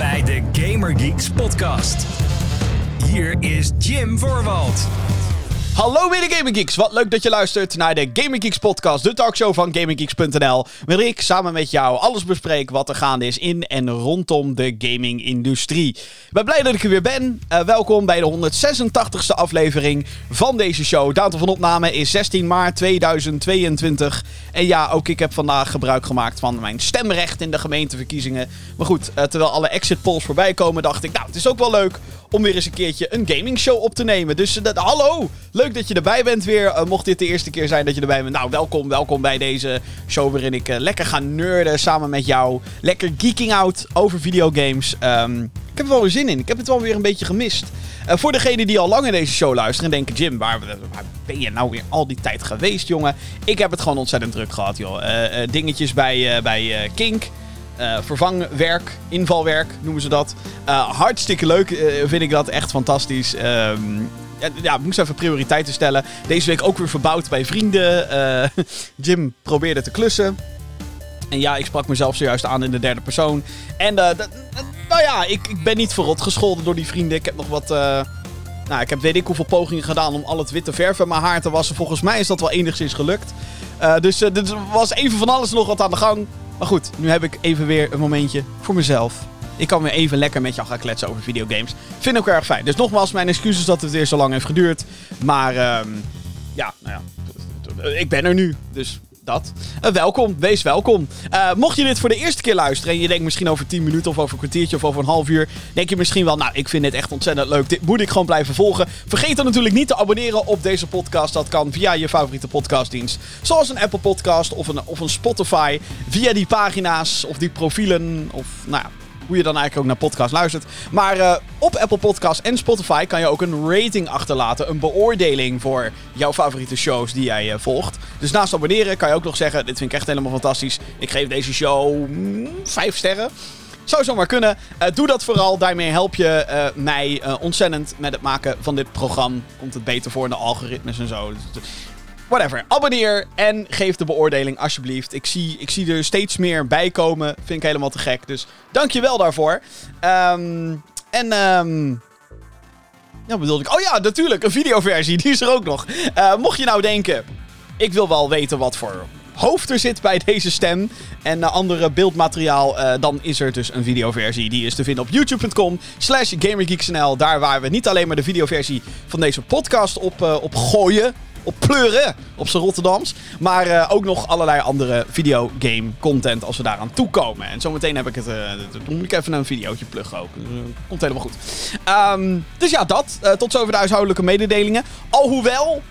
bij de Gamer Geeks podcast. Hier is Jim Voorwald. Hallo mede Gaming Geeks, wat leuk dat je luistert naar de Gaming Geeks podcast, de talkshow van GamingGeeks.nl, waarin ik samen met jou alles bespreek wat er gaande is in en rondom de gaming-industrie. Ik ben blij dat ik er weer ben. Uh, welkom bij de 186e aflevering van deze show. Datum van opname is 16 maart 2022. En ja, ook ik heb vandaag gebruik gemaakt van mijn stemrecht in de gemeenteverkiezingen. Maar goed, uh, terwijl alle exit polls voorbij komen, dacht ik, nou, het is ook wel leuk om weer eens een keertje een gaming show op te nemen. Dus uh, hallo, leuk dat je erbij bent weer. Uh, mocht dit de eerste keer zijn dat je erbij bent. Nou, welkom, welkom bij deze show waarin ik uh, lekker ga nerden samen met jou. Lekker geeking out over videogames. Um, ik heb er wel weer zin in. Ik heb het wel weer een beetje gemist. Uh, voor degenen die al lang in deze show luisteren en denken... Jim, waar, ben je nou weer al die tijd geweest, jongen? Ik heb het gewoon ontzettend druk gehad, joh. dingetjes bij, bij Kink... Uh, vervangwerk, invalwerk noemen ze dat. Hartstikke leuk vind ik dat, echt fantastisch. Um, ja, ja, moest even prioriteiten stellen. Deze week ook weer verbouwd bij vrienden. Jim probeerde te klussen. En ja, ik sprak mezelf zojuist aan in de derde persoon. En nou ja, ik, ik ben niet verrot gescholden door die vrienden. Ik heb nog wat... nou, ik heb weet ik hoeveel pogingen gedaan om al het witte verf in mijn haar te wassen. Volgens mij is dat wel enigszins gelukt. dus er was even van alles nog wat aan de gang. Maar goed, nu heb ik even weer een momentje voor mezelf. Ik kan weer even lekker met jou gaan kletsen over videogames. Vind ik ook erg fijn. Dus nogmaals, mijn excuses dat het weer zo lang heeft geduurd. Maar um, ja, nou ja, ik ben er nu. Dus dat. Uh, welkom, wees welkom. Uh, mocht je dit voor de eerste keer luisteren en je denkt misschien over 10 minuten of over een kwartiertje of over een half uur, denk je misschien wel, nou, ik vind dit echt ontzettend leuk. Dit moet ik gewoon blijven volgen. Vergeet dan natuurlijk niet te abonneren op deze podcast. Dat kan via je favoriete podcastdienst. Zoals een Apple Podcast of een, of een Spotify. Via die pagina's of die profielen. Of nou ja, hoe je dan eigenlijk ook naar podcast luistert. Maar uh, op Apple Podcasts en Spotify kan je ook een rating achterlaten. Een beoordeling voor jouw favoriete shows die jij uh, volgt. Dus naast abonneren kan je ook nog zeggen: Dit vind ik echt helemaal fantastisch. Ik geef deze show mm, 5 sterren. Zou zomaar kunnen. Uh, doe dat vooral. Daarmee help je mij uh, ontzettend met het maken van dit programma. Komt het beter voor in de algoritmes en zo. Whatever. Abonneer en geef de beoordeling alsjeblieft. Ik zie, ik zie er steeds meer bij komen. Vind ik helemaal te gek. Dus dankjewel daarvoor. Um, en... Um, ja, bedoelde ik. Oh ja, natuurlijk. Een videoversie. Die is er ook nog. Uh, mocht je nou denken. Ik wil wel weten wat voor hoofd er zit bij deze stem. En andere beeldmateriaal. Uh, dan is er dus een videoversie. Die is te vinden op youtube.com. Slash GamerGeeksNL. Daar waar we niet alleen maar de videoversie van deze podcast op, uh, op gooien op pleuren op zijn Rotterdams. Maar uh, ook nog allerlei andere videogame content als we daaraan toekomen. En zometeen heb ik het. Uh, dan moet ik even een videootje pluggen ook. Uh, komt helemaal goed. Um, dus ja, dat. tot zover de huishoudelijke mededelingen. Alhoewel.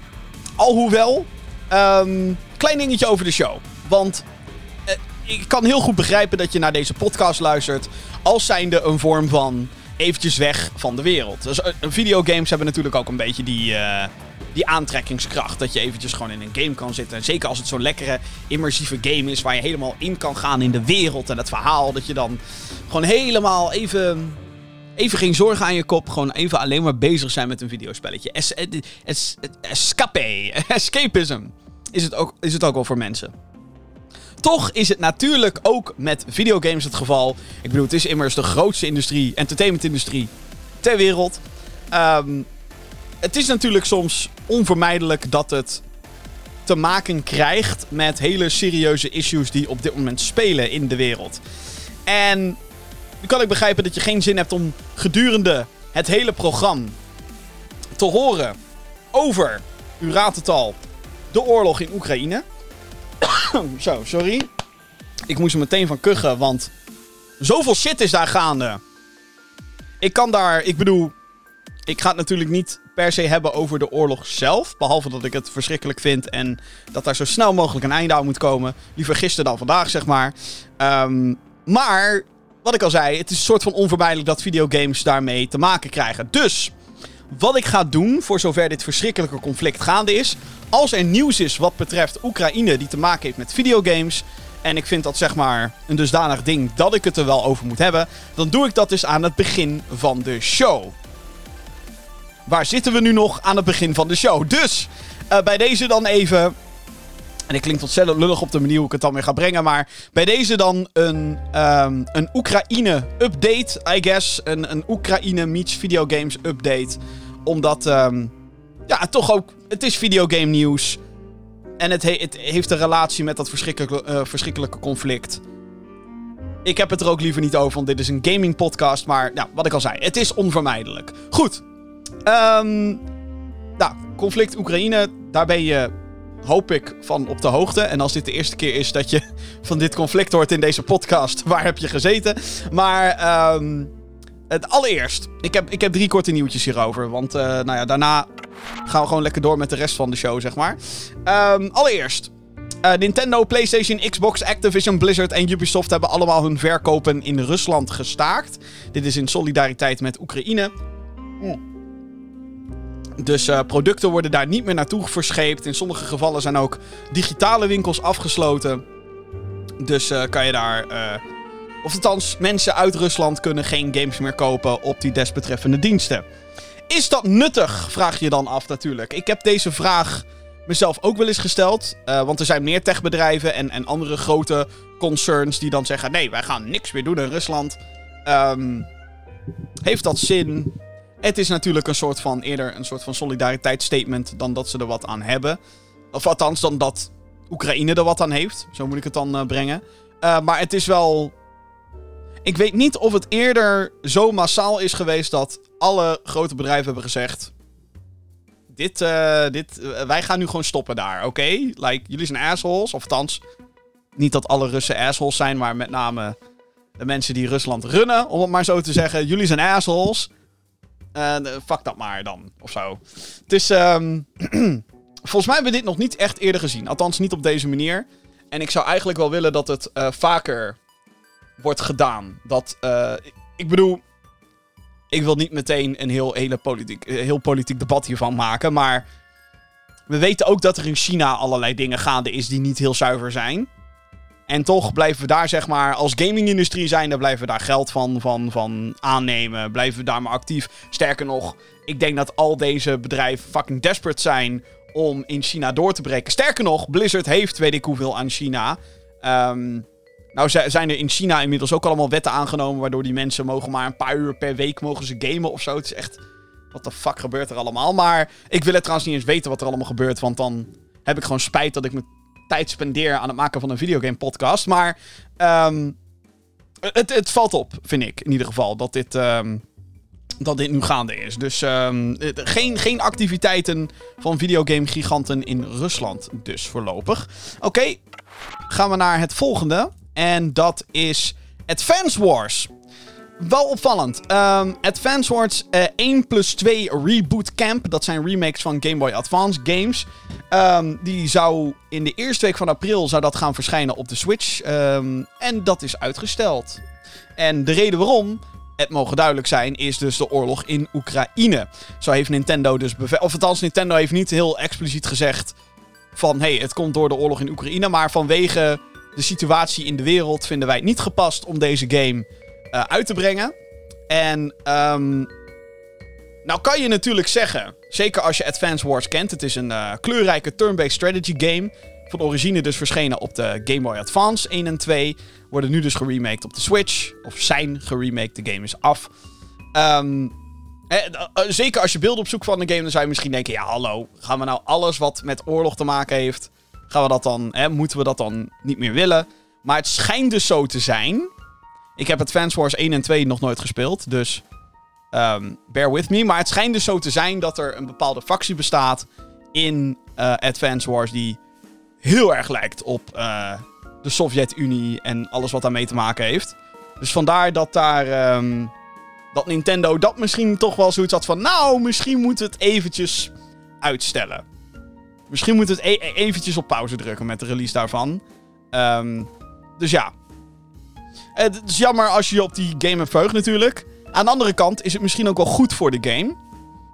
Alhoewel. Um, klein dingetje over de show. Want. ik kan heel goed begrijpen dat je naar deze podcast luistert. Als zijnde een vorm van. eventjes weg van de wereld. Dus videogames hebben natuurlijk ook een beetje die die aantrekkingskracht. Dat je eventjes gewoon in een game kan zitten. En zeker als het zo'n lekkere, immersieve game is. Waar je helemaal in kan gaan in de wereld en het verhaal. Dat je dan gewoon helemaal even. Even geen zorgen aan je kop. Gewoon even alleen maar bezig zijn met een videospelletje. Es, es, es, escape. Escapism. Is het, ook, is het ook wel voor mensen. Toch is het natuurlijk ook met videogames het geval. Ik bedoel, het is immers de grootste industrie, entertainmentindustrie ter wereld. Um, het is natuurlijk soms onvermijdelijk dat het te maken krijgt met hele serieuze issues die op dit moment spelen in de wereld. En nu kan ik begrijpen dat je geen zin hebt om gedurende het hele programma te horen over, u raadt het al, de oorlog in Oekraïne. Zo, sorry. Ik moest er meteen van kuchen, want zoveel shit is daar gaande. Ik kan daar, ik bedoel, ik ga het natuurlijk niet per se hebben over de oorlog zelf. Behalve dat ik het verschrikkelijk vind en dat daar zo snel mogelijk een einde aan moet komen. Liever gisteren dan vandaag, zeg maar. Um, maar, wat ik al zei, het is een soort van onvermijdelijk dat videogames daarmee te maken krijgen. Dus, wat ik ga doen voor zover dit verschrikkelijke conflict gaande is. Als er nieuws is wat betreft Oekraïne die te maken heeft met videogames. En ik vind dat zeg maar een dusdanig ding dat ik het er wel over moet hebben. Dan doe ik dat dus aan het begin van de show waar zitten we nu nog aan het begin van de show? Dus uh, bij deze dan even En ik klinkt ontzettend lullig op de manier hoe ik het dan weer ga brengen. Maar bij deze dan een, um, een Oekraïne-update, I guess. Een, een Oekraïne meets videogames update. Omdat, um, ja, toch ook... Het is videogame nieuws. En het, he het heeft een relatie met dat verschrikkelijke, uh, verschrikkelijke conflict. Ik heb het er ook liever niet over, want dit is een gaming podcast. Maar wat ik al zei, het is onvermijdelijk. Goed. Um, nou, conflict Oekraïne, daar ben je, hoop ik, van op de hoogte. En als dit de eerste keer is dat je van dit conflict hoort in deze podcast, waar heb je gezeten? Maar um, het allereerst, ik heb, ik heb drie korte nieuwtjes hierover. Want uh, nou ja, daarna gaan we gewoon lekker door met de rest van de show, zeg maar. Um, allereerst, uh, Nintendo, PlayStation, Xbox, Activision, Blizzard en Ubisoft hebben allemaal hun verkopen in Rusland gestaakt. Dit is in solidariteit met Oekraïne. Mm. Dus uh, producten worden daar niet meer naartoe verscheept. In sommige gevallen zijn ook digitale winkels afgesloten. Dus uh, kan je daar. of althans, mensen uit Rusland kunnen geen games meer kopen op die desbetreffende diensten. Is dat nuttig? Vraag je dan af natuurlijk. Ik heb deze vraag mezelf ook wel eens gesteld. Uh, want er zijn meer techbedrijven en, en andere grote concerns die dan zeggen: nee, wij gaan niks meer doen in Rusland. Um, heeft dat zin? Het is natuurlijk een soort van eerder een soort van solidariteitsstatement dan dat ze er wat aan hebben. Of althans, dan dat Oekraïne er wat aan heeft. Zo moet ik het dan uh, brengen. Uh, maar het is wel. Ik weet niet of het eerder zo massaal is geweest dat alle grote bedrijven hebben gezegd: dit, uh, dit, wij gaan nu gewoon stoppen daar, oké? Like, jullie zijn assholes. Of althans, niet dat alle Russen assholes zijn, maar met name de mensen die Rusland runnen, om het maar zo te zeggen. Jullie zijn assholes. Uh, fuck dat maar dan, of zo. Het is, um, volgens mij hebben we dit nog niet echt eerder gezien. Althans, niet op deze manier. En ik zou eigenlijk wel willen dat het vaker wordt gedaan. Dat, ik bedoel, ik wil niet meteen een heel, hele politiek, eh, heel politiek debat hiervan maken. Maar we weten ook dat er in China allerlei dingen gaande is die niet heel zuiver zijn. En toch blijven we daar, zeg maar, als gaming-industrie zijn, daar blijven we daar geld van, van, van aannemen. Blijven we daar maar actief. Sterker nog, ik denk dat al deze bedrijven fucking desperate zijn om in China door te breken. Sterker nog, Blizzard heeft weet ik hoeveel aan China. Um, nou zijn er in China inmiddels ook allemaal wetten aangenomen... waardoor die mensen mogen maar een paar uur per week mogen ze gamen of zo. Het is echt... Wat de fuck gebeurt er allemaal? Maar ik wil het trouwens niet eens weten wat er allemaal gebeurt... want dan heb ik gewoon spijt dat ik mijn tijd spendeer aan het maken van een videogame podcast. Maar um, het, het valt op, vind ik in ieder geval, dat dit... Um, dat dit nu gaande is. Dus um, geen, geen activiteiten van videogame-giganten in Rusland, dus voorlopig. Oké, gaan we naar het volgende. En dat is Advance Wars. Wel opvallend. Um, Advance Wars uh, 1 plus 2 Reboot Camp. Dat zijn remakes van Game Boy Advance games. Um, die zou in de eerste week van april zou dat gaan verschijnen op de Switch. Um, en dat is uitgesteld. En de reden waarom, het mogen duidelijk zijn, is dus de oorlog in Oekraïne. Zo heeft Nintendo dus bevestigd. Of althans, Nintendo heeft niet heel expliciet gezegd van... hey, het komt door de oorlog in Oekraïne. Maar vanwege de situatie in de wereld vinden wij het niet gepast om deze game uh, uit te brengen. En um, nou kan je natuurlijk zeggen, zeker als je Advance Wars kent, het is een uh, kleurrijke turn-based strategy game. Van origine dus verschenen op de Game Boy Advance 1 en 2. Worden nu dus geremaked op de Switch. Of zijn geremaked, de game is af. Um, eh, zeker als je beelden opzoekt van de game, dan zou je misschien denken: ja, hallo, gaan we nou alles wat met oorlog te maken heeft Gaan we dat dan, moeten we dat dan niet meer willen? Maar het schijnt dus zo te zijn. Ik heb Fans Wars 1 en 2 nog nooit gespeeld, dus um, bear with me. Maar het schijnt dus zo te zijn dat er een bepaalde factie bestaat in Advance Wars die heel erg lijkt op uh, de Sovjet-Unie en alles wat daarmee te maken heeft. Dus vandaar dat daar. Um, dat Nintendo dat misschien toch wel zoiets had van. Nou, misschien moeten we het eventjes uitstellen. Misschien moet het e eventjes op pauze drukken met de release daarvan. Um, dus ja. Het is jammer als je op die game hebt natuurlijk. Aan de andere kant is het misschien ook wel goed voor de game.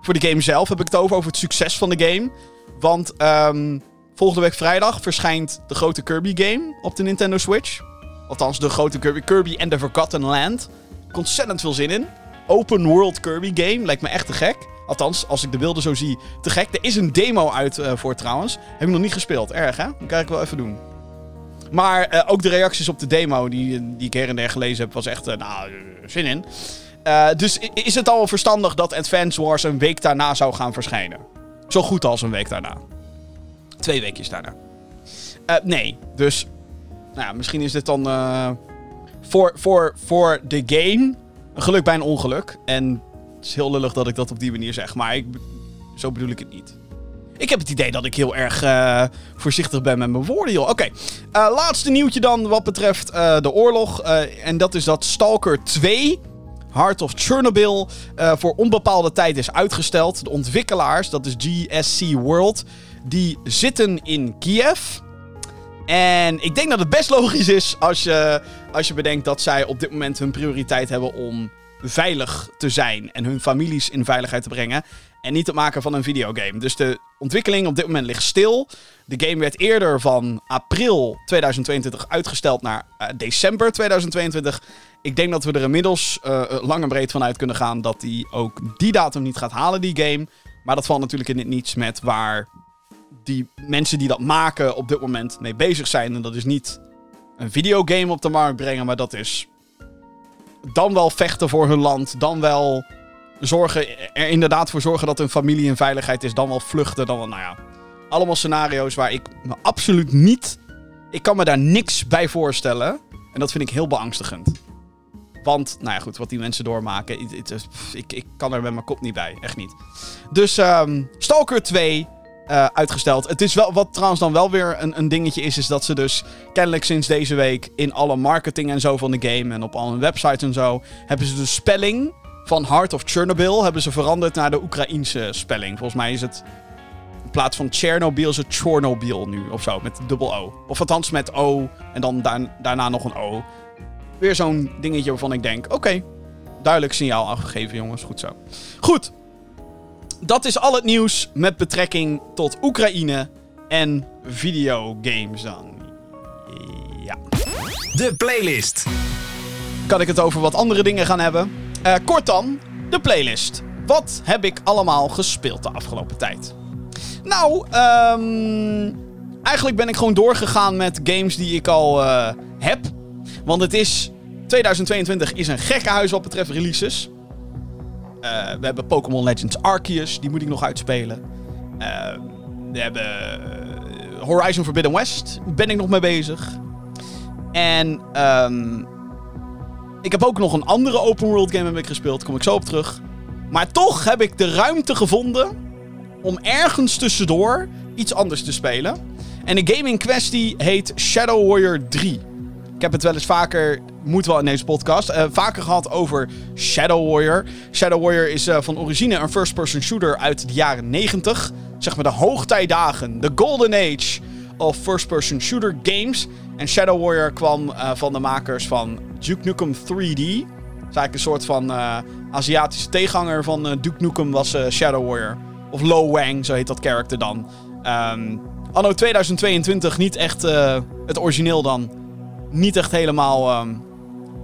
Voor de game zelf heb ik het over, over het succes van de game. Want um, volgende week vrijdag verschijnt de grote Kirby game op de Nintendo Switch. Althans, de grote Kirby, Kirby and the Forgotten Land. Ontzettend veel zin in. Open world Kirby game, lijkt me echt te gek. Althans, als ik de beelden zo zie, te gek. Er is een demo uit eh, voor trouwens. Heb ik nog niet gespeeld. Erg, hè? Dat kan ik wel even doen. Maar eh, ook de reacties op de demo die, die ik her en der gelezen heb, was echt, eh, nou, zin in. Eh, dus is het al verstandig dat Advance Wars een week daarna zou gaan verschijnen? Zo goed als een week daarna. Twee weekjes daarna. Nee, dus nou ja, misschien is dit dan voor, voor, voor de game een geluk bij een ongeluk. En het is heel lullig dat ik dat op die manier zeg, maar ik, zo bedoel ik het niet. Ik heb het idee dat ik heel erg eh, voorzichtig ben met mijn woorden, joh. Oké, eh, laatste nieuwtje dan wat betreft eh, de oorlog. en dat is dat Stalker 2, Heart of Chernobyl, voor onbepaalde tijd is uitgesteld. De ontwikkelaars, dat is GSC World, die zitten in Kiev. En ik denk dat het best logisch is als je, als je bedenkt dat zij op dit moment hun prioriteit hebben om veilig te zijn en hun families in veiligheid te brengen. En niet het maken van een videogame. Dus de ontwikkeling op dit moment ligt stil. De game werd eerder van april 2022 uitgesteld naar eh, december 2022. Ik denk dat we er inmiddels eh, lang en breed van uit kunnen gaan dat die ook die datum niet gaat halen, die game. Maar dat valt natuurlijk in het niets met waar die mensen die dat maken op dit moment mee bezig zijn. En dat is niet een videogame op de markt brengen, maar dat is dan wel vechten voor hun land, dan wel zorgen, er inderdaad voor zorgen dat hun familie in veiligheid is, dan wel vluchten, dan wel, nou ja. Allemaal scenario's waar ik me absoluut niet, ik kan me daar niks bij voorstellen. En dat vind ik heel beangstigend. Want, nou ja, goed, wat die mensen doormaken, ik, ik kan er met mijn kop niet bij, echt niet. Dus, ehm, Stalker 2, eh, uitgesteld. Het is wel, wat trouwens dan wel weer een, een dingetje is, is dat ze dus kennelijk sinds deze week in alle marketing en zo van de game en op al hun websites en zo, hebben ze de spelling van Heart of Chernobyl hebben ze veranderd naar de Oekraïense spelling. Volgens mij is het in plaats van Chernobyl is het Chornobyl nu of zo, met dubbel O. Of althans met O en dan daar- daarna nog een O. Weer zo'n dingetje waarvan ik denk, oké, duidelijk signaal afgegeven jongens, goed zo. Goed, dat is al het nieuws met betrekking tot Oekraïne en videogames dan. Ja. De playlist. Kan ik het over wat andere dingen gaan hebben? Eh, kort dan, de playlist. Wat heb ik allemaal gespeeld de afgelopen tijd? Nou, ehm, eigenlijk ben ik gewoon doorgegaan met games die ik al eh, heb. Want het is... 2022 is een gekke huis wat betreft releases. Eh, we hebben Pokémon Legends Arceus, die moet ik nog uitspelen. Eh, we hebben Horizon Forbidden West, ben ik nog mee bezig. En ehm, ik heb ook nog een andere open world game heb ik gespeeld, kom ik zo op terug. Maar toch heb ik de ruimte gevonden om ergens tussendoor iets anders te spelen. En de game in kwestie heet Shadow Warrior 3. Ik heb het wel eens vaker, moet wel in deze podcast, eh, vaker gehad over Shadow Warrior. Shadow Warrior is eh, van origine een first-person shooter uit de jaren 90. Zeg maar de hoogtijdagen, de golden age of first-person shooter games. En Shadow Warrior kwam eh, van de makers van Duke Nukem 3D. Dat is eigenlijk een soort van eh, Aziatische tegenhanger van eh, Duke Nukem was eh, Shadow Warrior. Of Lo Wang, zo heet dat character dan. Ehm, anno 2022 niet echt het origineel dan. Niet echt helemaal ehm,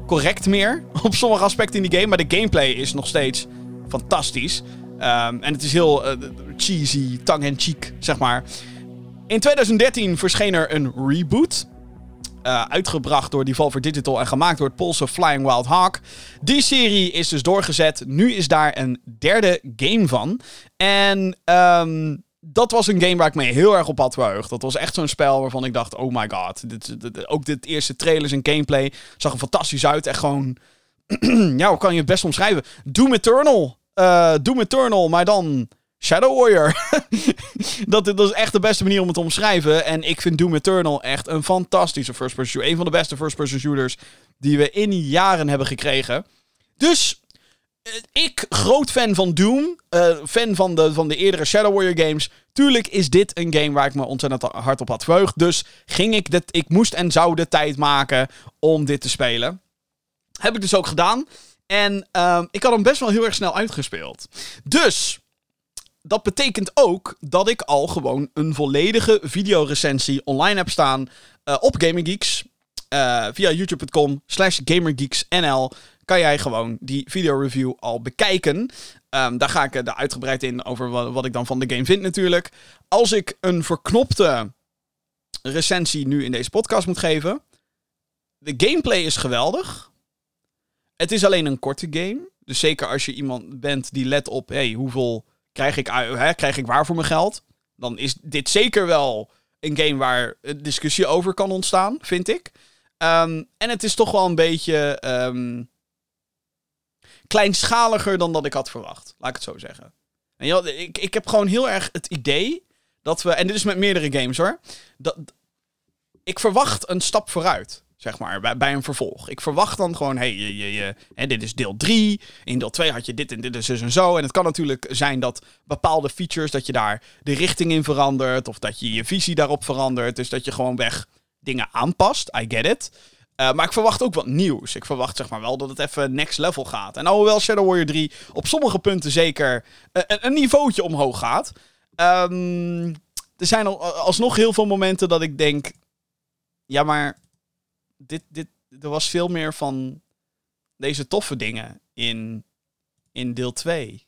correct meer op sommige aspecten in die game. Maar de gameplay is nog steeds fantastisch. Ehm, en het is heel cheesy, tongue-in-cheek, zeg maar. In 2013 verscheen er een reboot. Eh, uitgebracht door Devolver Digital en gemaakt door het Poolse Flying Wild Hawk. Die serie is dus doorgezet. Nu is daar een derde game van. En ehm, dat was een game waar ik me heel erg op had verheugd. Dat was echt zo'n spel waarvan ik dacht: oh my god. Dit, ook dit eerste trailers en gameplay zag er fantastisch uit. Echt gewoon. ja, hoe kan je het best omschrijven? Doom Eternal. Eh, Doom Eternal, maar dan Shadow Warrior. dat, is echt de beste manier om het te omschrijven. En ik vind Doom Eternal echt een fantastische first-person shooter. Een van de beste first-person shooters die we in jaren hebben gekregen. Dus eh, ik, groot fan van Doom, eh, fan van de, van de eerdere Shadow Warrior games. Tuurlijk is dit een game waar ik me ontzettend hard op had verheugd. Dus ging ik, dit, ik moest en zou de tijd maken om dit te spelen. Heb ik dus ook gedaan. En ehm, ik had hem best wel heel erg snel uitgespeeld. Dus dat betekent ook dat ik al gewoon een volledige videorecensie online heb staan eh, op Gaming. Eh, via youtube.com slash gamergeeksnl kan jij gewoon die video-review al bekijken. Ehm, daar ga ik er uitgebreid in over wat, wat ik dan van de game vind natuurlijk. Als ik een verknopte recensie nu in deze podcast moet geven. De gameplay is geweldig. Het is alleen een korte game. Dus zeker als je iemand bent die let op, hey, hoeveel krijg ik, hè, krijg ik waar voor mijn geld? Dan is dit zeker wel een game waar discussie over kan ontstaan, vind ik. Ehm, en het is toch wel een beetje um, kleinschaliger dan dat ik had verwacht. Laat ik het zo zeggen. En ja, ik, ik heb gewoon heel erg het idee dat we. En dit is met meerdere games hoor. Dat, ik verwacht een stap vooruit zeg maar, bij, een vervolg. Ik verwacht dan gewoon, hey, je, je, dit is deel 3. In deel 2 had je dit en dit is dus en zo. En het kan natuurlijk zijn dat bepaalde features, dat je daar de richting in verandert. Of dat je je visie daarop verandert. Dus dat je gewoon weg dingen aanpast. I get it. Uh, maar ik verwacht ook wat nieuws. Ik verwacht zeg maar wel dat het even next level gaat. En alhoewel Shadow Warrior 3 op sommige punten zeker uh, een, niveautje omhoog gaat. Um, er zijn al, alsnog heel veel momenten dat ik denk... Ja, maar dit, dit, er was veel meer van deze toffe dingen in, in deel 2.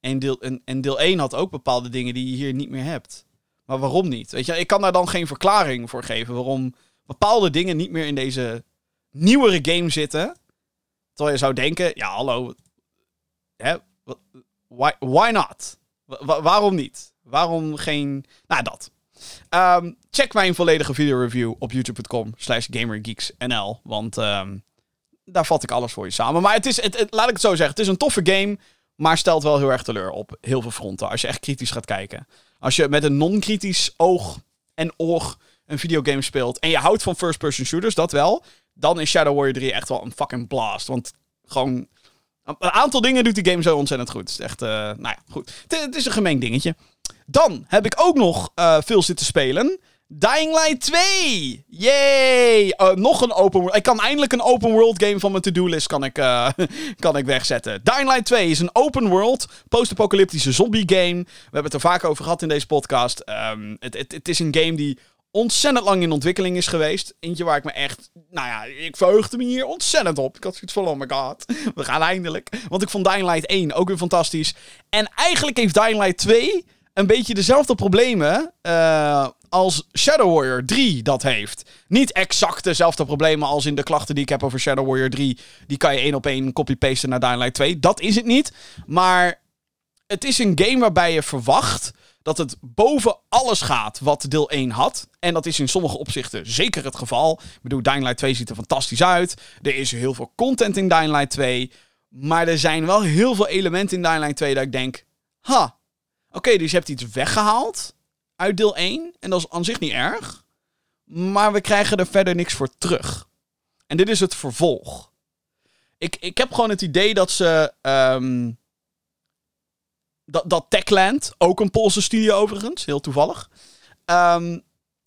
En deel, en, en deel 1 had ook bepaalde dingen die je hier niet meer hebt. Maar waarom niet? Weet je, ik kan daar dan geen verklaring voor geven waarom bepaalde dingen niet meer in deze nieuwere game zitten. Terwijl je zou denken, ja hallo, hè, why, why not? waarom niet? Waarom geen... Nou, dat. Um, check mijn volledige video-review op youtube.com slash gamergeeksnl. Want um, daar vat ik alles voor je samen. Maar het is, het, laat ik het zo zeggen, het is een toffe game. Maar stelt wel heel erg teleur op heel veel fronten. Als je echt kritisch gaat kijken. Als je met een non-kritisch oog en oog een videogame speelt. En je houdt van first-person shooters, dat wel. Dan is Shadow Warrior 3 echt wel een fucking blast. Want gewoon een aantal dingen doet die game zo ontzettend goed. Het is echt, uh, nou ja, goed. Het, is een gemeen dingetje. Dan heb ik ook nog uh, veel zitten spelen. Dying Light 2! Yay! Uh, nog een open world. Ik kan eindelijk een open world game van mijn to-do-list kan ik, uh, kan ik wegzetten. Dying Light 2 is een open world, post-apocalyptische zombie game. We hebben het er vaak over gehad in deze podcast. Um, het, het, het is een game die ontzettend lang in ontwikkeling is geweest. Eentje waar ik me echt, nou ja, ik verheugde me hier ontzettend op. Ik had zoiets van, oh my god, we gaan eindelijk. Want ik vond Dying Light 1 ook weer fantastisch. En eigenlijk heeft Dying Light 2 een beetje dezelfde problemen uh, als Shadow Warrior 3 dat heeft. Niet exact dezelfde problemen als in de klachten die ik heb over Shadow Warrior 3. Die kan je één op één copy-pasten naar Dying Light 2. Dat is het niet. Maar het is een game waarbij je verwacht dat het boven alles gaat wat deel 1 had. En dat is in sommige opzichten zeker het geval. Ik bedoel, Dying Light 2 ziet er fantastisch uit. Er is heel veel content in Dying Light 2. Maar er zijn wel heel veel elementen in Dying Light 2 dat ik denk... Ha, oké, dus je hebt iets weggehaald uit deel 1. En dat is aan zich niet erg. Maar we krijgen er verder niks voor terug. En dit is het vervolg. Ik, ik heb gewoon het idee dat ze... Um, dat, dat Techland, ook een Poolse studio overigens, heel toevallig, um,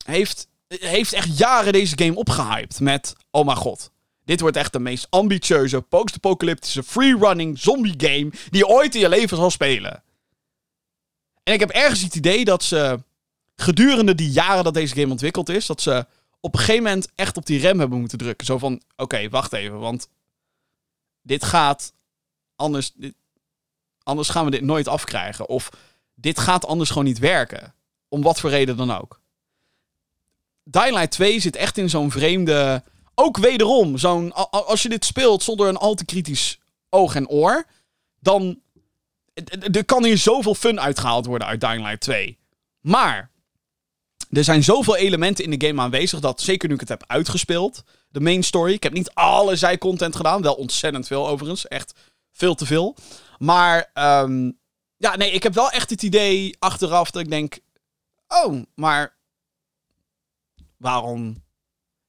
heeft, heeft echt jaren deze game opgehyped met, oh mijn god, dit wordt echt de meest ambitieuze, post-apocalyptische, free-running zombie game die je ooit in je leven zal spelen. En ik heb ergens het idee dat ze gedurende die jaren dat deze game ontwikkeld is, dat ze op een gegeven moment echt op die rem hebben moeten drukken. Zo van, oké, wacht even, want dit gaat anders, dit, Anders gaan we dit nooit afkrijgen. Of dit gaat anders gewoon niet werken. Om wat voor reden dan ook. Dying Light 2 zit echt in zo'n vreemde... Ook wederom, zo'n, als je dit speelt zonder een al te kritisch oog en oor... Dan... Er kan hier zoveel fun uitgehaald worden uit Dying Light 2. Maar... Er zijn zoveel elementen in de game aanwezig dat, zeker nu ik het heb uitgespeeld, de main story. Ik heb niet alle zijcontent gedaan, wel ontzettend veel overigens. Echt veel te veel. Maar um, ja, nee, ik heb wel echt het idee achteraf dat ik denk... Oh, maar waarom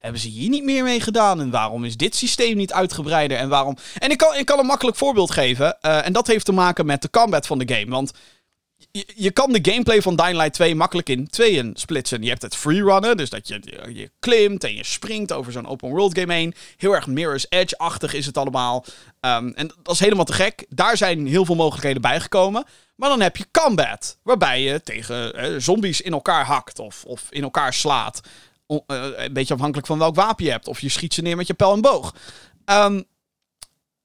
hebben ze hier niet meer mee gedaan? En waarom is dit systeem niet uitgebreider? En waarom... En ik kan, ik kan een makkelijk voorbeeld geven. Uh, en dat heeft te maken met de combat van de game. Want je, kan de gameplay van Dying Light 2 makkelijk in tweeën splitsen. Je hebt het freerunnen, dus dat je, je, klimt en je springt over zo'n open world game heen. Heel erg Mirror's Edge-achtig is het allemaal. Um, en dat is helemaal te gek. Daar zijn heel veel mogelijkheden bijgekomen. Maar dan heb je combat, waarbij je tegen eh, zombies in elkaar hakt of, of in elkaar slaat. Uh, een beetje afhankelijk van welk wapen je hebt. Of je schiet ze neer met je pijl en boog. Um,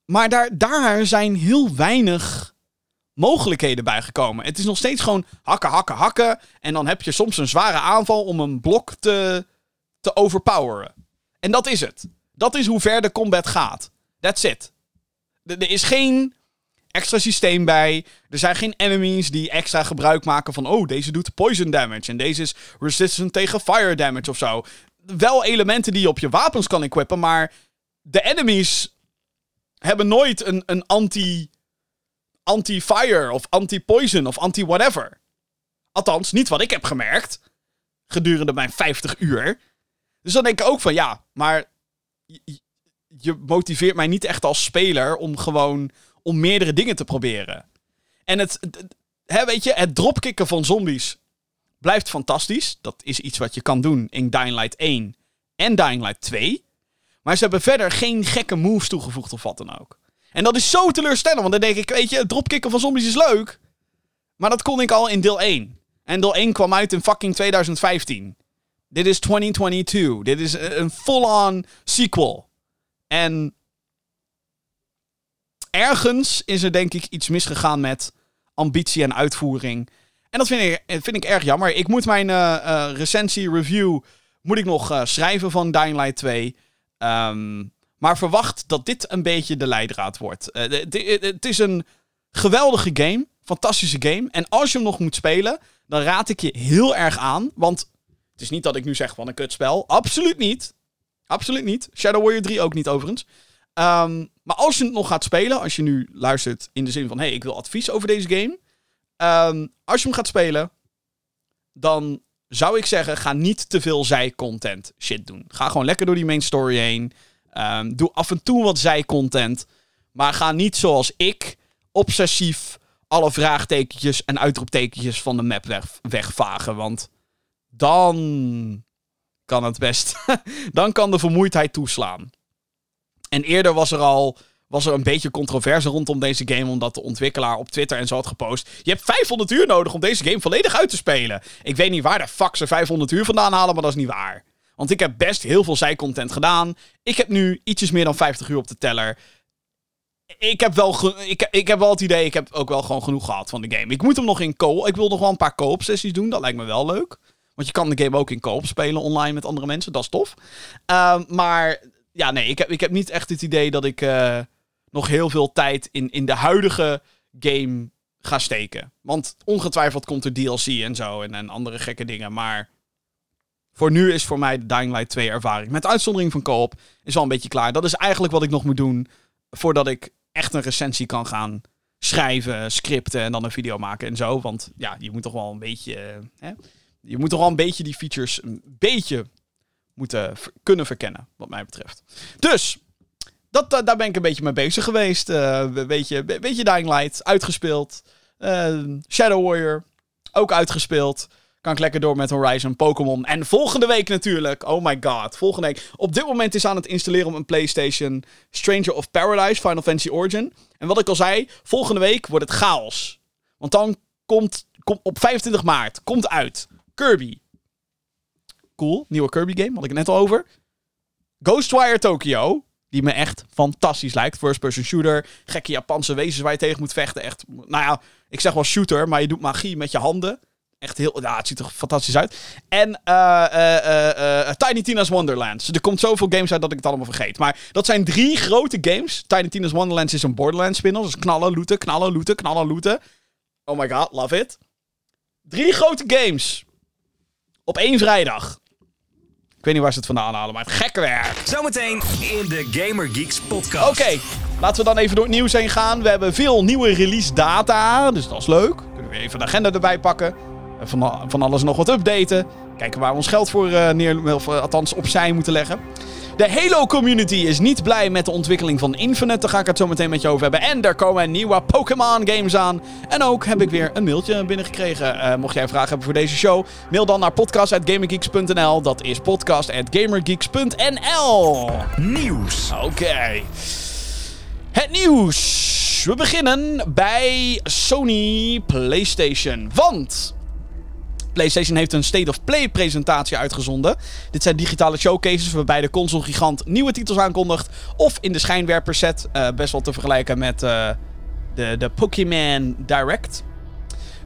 Maar daar, daar zijn heel weinig mogelijkheden bij gekomen. Het is nog steeds gewoon hakken, hakken, hakken. En dan heb je soms een zware aanval om een blok te, te overpoweren. En dat is het. Dat is hoe ver de combat gaat. That's it. Er is geen extra systeem bij. Er zijn geen enemies die extra gebruik maken van... Oh, deze doet poison damage. En deze is resistant tegen fire damage of zo. Wel elementen die je op je wapens kan equippen, maar... De enemies hebben nooit een, een anti... Anti-fire of anti-poison of anti-whatever. Althans, niet wat ik heb gemerkt. Gedurende mijn 50 uur. Dus dan denk ik ook van ja, maar je motiveert mij niet echt als speler om gewoon om meerdere dingen te proberen. En het, hè, weet je, het dropkicken van zombies blijft fantastisch. Dat is iets wat je kan doen in Dying Light 1 en Dying Light 2. Maar ze hebben verder geen gekke moves toegevoegd of wat dan ook. En dat is zo teleurstellend, want dan denk ik, weet je, het dropkicken van zombies is leuk. Maar dat kon ik al in deel 1. En deel 1 kwam uit in fucking 2015. Dit is 2022. Dit is een full-on sequel. En ergens is er denk ik iets misgegaan met ambitie en uitvoering. En dat vind ik, vind ik erg jammer. Ik moet mijn uh, recensie, review, moet ik nog schrijven van Dying Light 2. Um, ehm, maar verwacht dat dit een beetje de leidraad wordt. het is een geweldige game. Fantastische game. En als je hem nog moet spelen, dan raad ik je heel erg aan. Want het is niet dat ik nu zeg van een kutspel. Absoluut niet. Absoluut niet. Shadow Warrior 3 ook niet overigens. Um, maar als je het nog gaat spelen, als je nu luistert in de zin van: hé, hey, ik wil advies over deze game. Um, als je hem gaat spelen, dan zou ik zeggen: ga niet te veel zij-content shit doen. Ga gewoon lekker door die main story heen. Um, doe af en toe wat zij-content. Maar ga niet zoals ik obsessief alle vraagtekentjes en uitroeptekentjes van de map weg, wegvagen. Want dan kan het best. dan kan de vermoeidheid toeslaan. En eerder was er al was er een beetje controverse rondom deze game, omdat de ontwikkelaar op Twitter en zo had gepost. Je hebt 500 uur nodig om deze game volledig uit te spelen. Ik weet niet waar de fuck ze 500 uur vandaan halen, maar dat is niet waar. Want ik heb best heel veel zijcontent gedaan. Ik heb nu ietsjes meer dan 50 uur op de teller. Ik heb, wel ik, ik heb wel het idee, ik heb ook wel gewoon genoeg gehad van de game. Ik moet hem nog in co Ik wil nog wel een paar co-op sessies doen, dat lijkt me wel leuk. Want je kan de game ook in co-op spelen online met andere mensen, dat is tof. Uh, maar ja, nee, ik heb, ik heb niet echt het idee dat ik uh, nog heel veel tijd in, in de huidige game ga steken. Want ongetwijfeld komt er DLC en zo en, en andere gekke dingen. Maar voor nu is voor mij de Dying Light 2 ervaring. Met uitzondering van co-op is al een beetje klaar. Dat is eigenlijk wat ik nog moet doen voordat ik echt een recensie kan gaan schrijven, scripten en dan een video maken en zo. Want ja, je moet toch wel een beetje. Uh, hè? Je moet toch wel een beetje die features een beetje moeten kunnen verkennen, wat mij betreft. Dus, dat, daar ben ik een beetje mee bezig geweest. Uh, weet, je, beetje Dying Light, uitgespeeld. Uh, Shadow Warrior, ook uitgespeeld. Kan ik lekker door met Horizon, Pokémon. En volgende week natuurlijk, oh my god, volgende week. Op dit moment is aan het installeren op een PlayStation Stranger of Paradise, Final Fantasy Origin. En wat ik al zei, volgende week wordt het chaos. Want dan komt, komt op 25 maart, komt uit Kirby cool. Nieuwe Kirby game, had ik het net al over. Ghostwire Tokyo, die me echt fantastisch lijkt. First person shooter, gekke Japanse wezens waar je tegen moet vechten. Echt, nou ja, ik zeg wel shooter, maar je doet magie met je handen. Echt heel, ja, het ziet er fantastisch uit. En uh, uh, Tiny Tina's Wonderlands. Er komt zoveel games uit dat ik het allemaal vergeet. Maar dat zijn drie grote games. Tiny Tina's Wonderlands is een Borderlands spin-off. Dus knallen, looten, knallen, looten, knallen, looten. Oh my god, love it. Drie grote games. Op één vrijdag weet niet waar ze het vandaan halen, maar het gekke werk. Zometeen in de Gamer Geeks podcast. Oké, laten we dan even door het nieuws heen gaan. We hebben veel nieuwe release data, dus dat is leuk. Kunnen we even de agenda erbij pakken. Van, van alles nog wat updaten. Kijken waar we ons geld voor uh, neer, of uh, althans opzij moeten leggen. De Halo-community is niet blij met de ontwikkeling van Infinite. Daar ga ik het zo meteen met je over hebben. En er komen nieuwe Pokémon-games aan. En ook heb ik weer een mailtje binnengekregen. Uh, mocht jij vragen hebben voor deze show, mail dan naar podcast.gamergeeks.nl. Dat is podcast.gamergeeks.nl. Nieuws. Oké. Het nieuws. We beginnen bij Sony PlayStation. Want PlayStation heeft een State of Play presentatie uitgezonden. Dit zijn digitale showcases waarbij de console-gigant nieuwe titels aankondigt. Of in de schijnwerperset, uh, best wel te vergelijken met uh, de, de Pokémon Direct.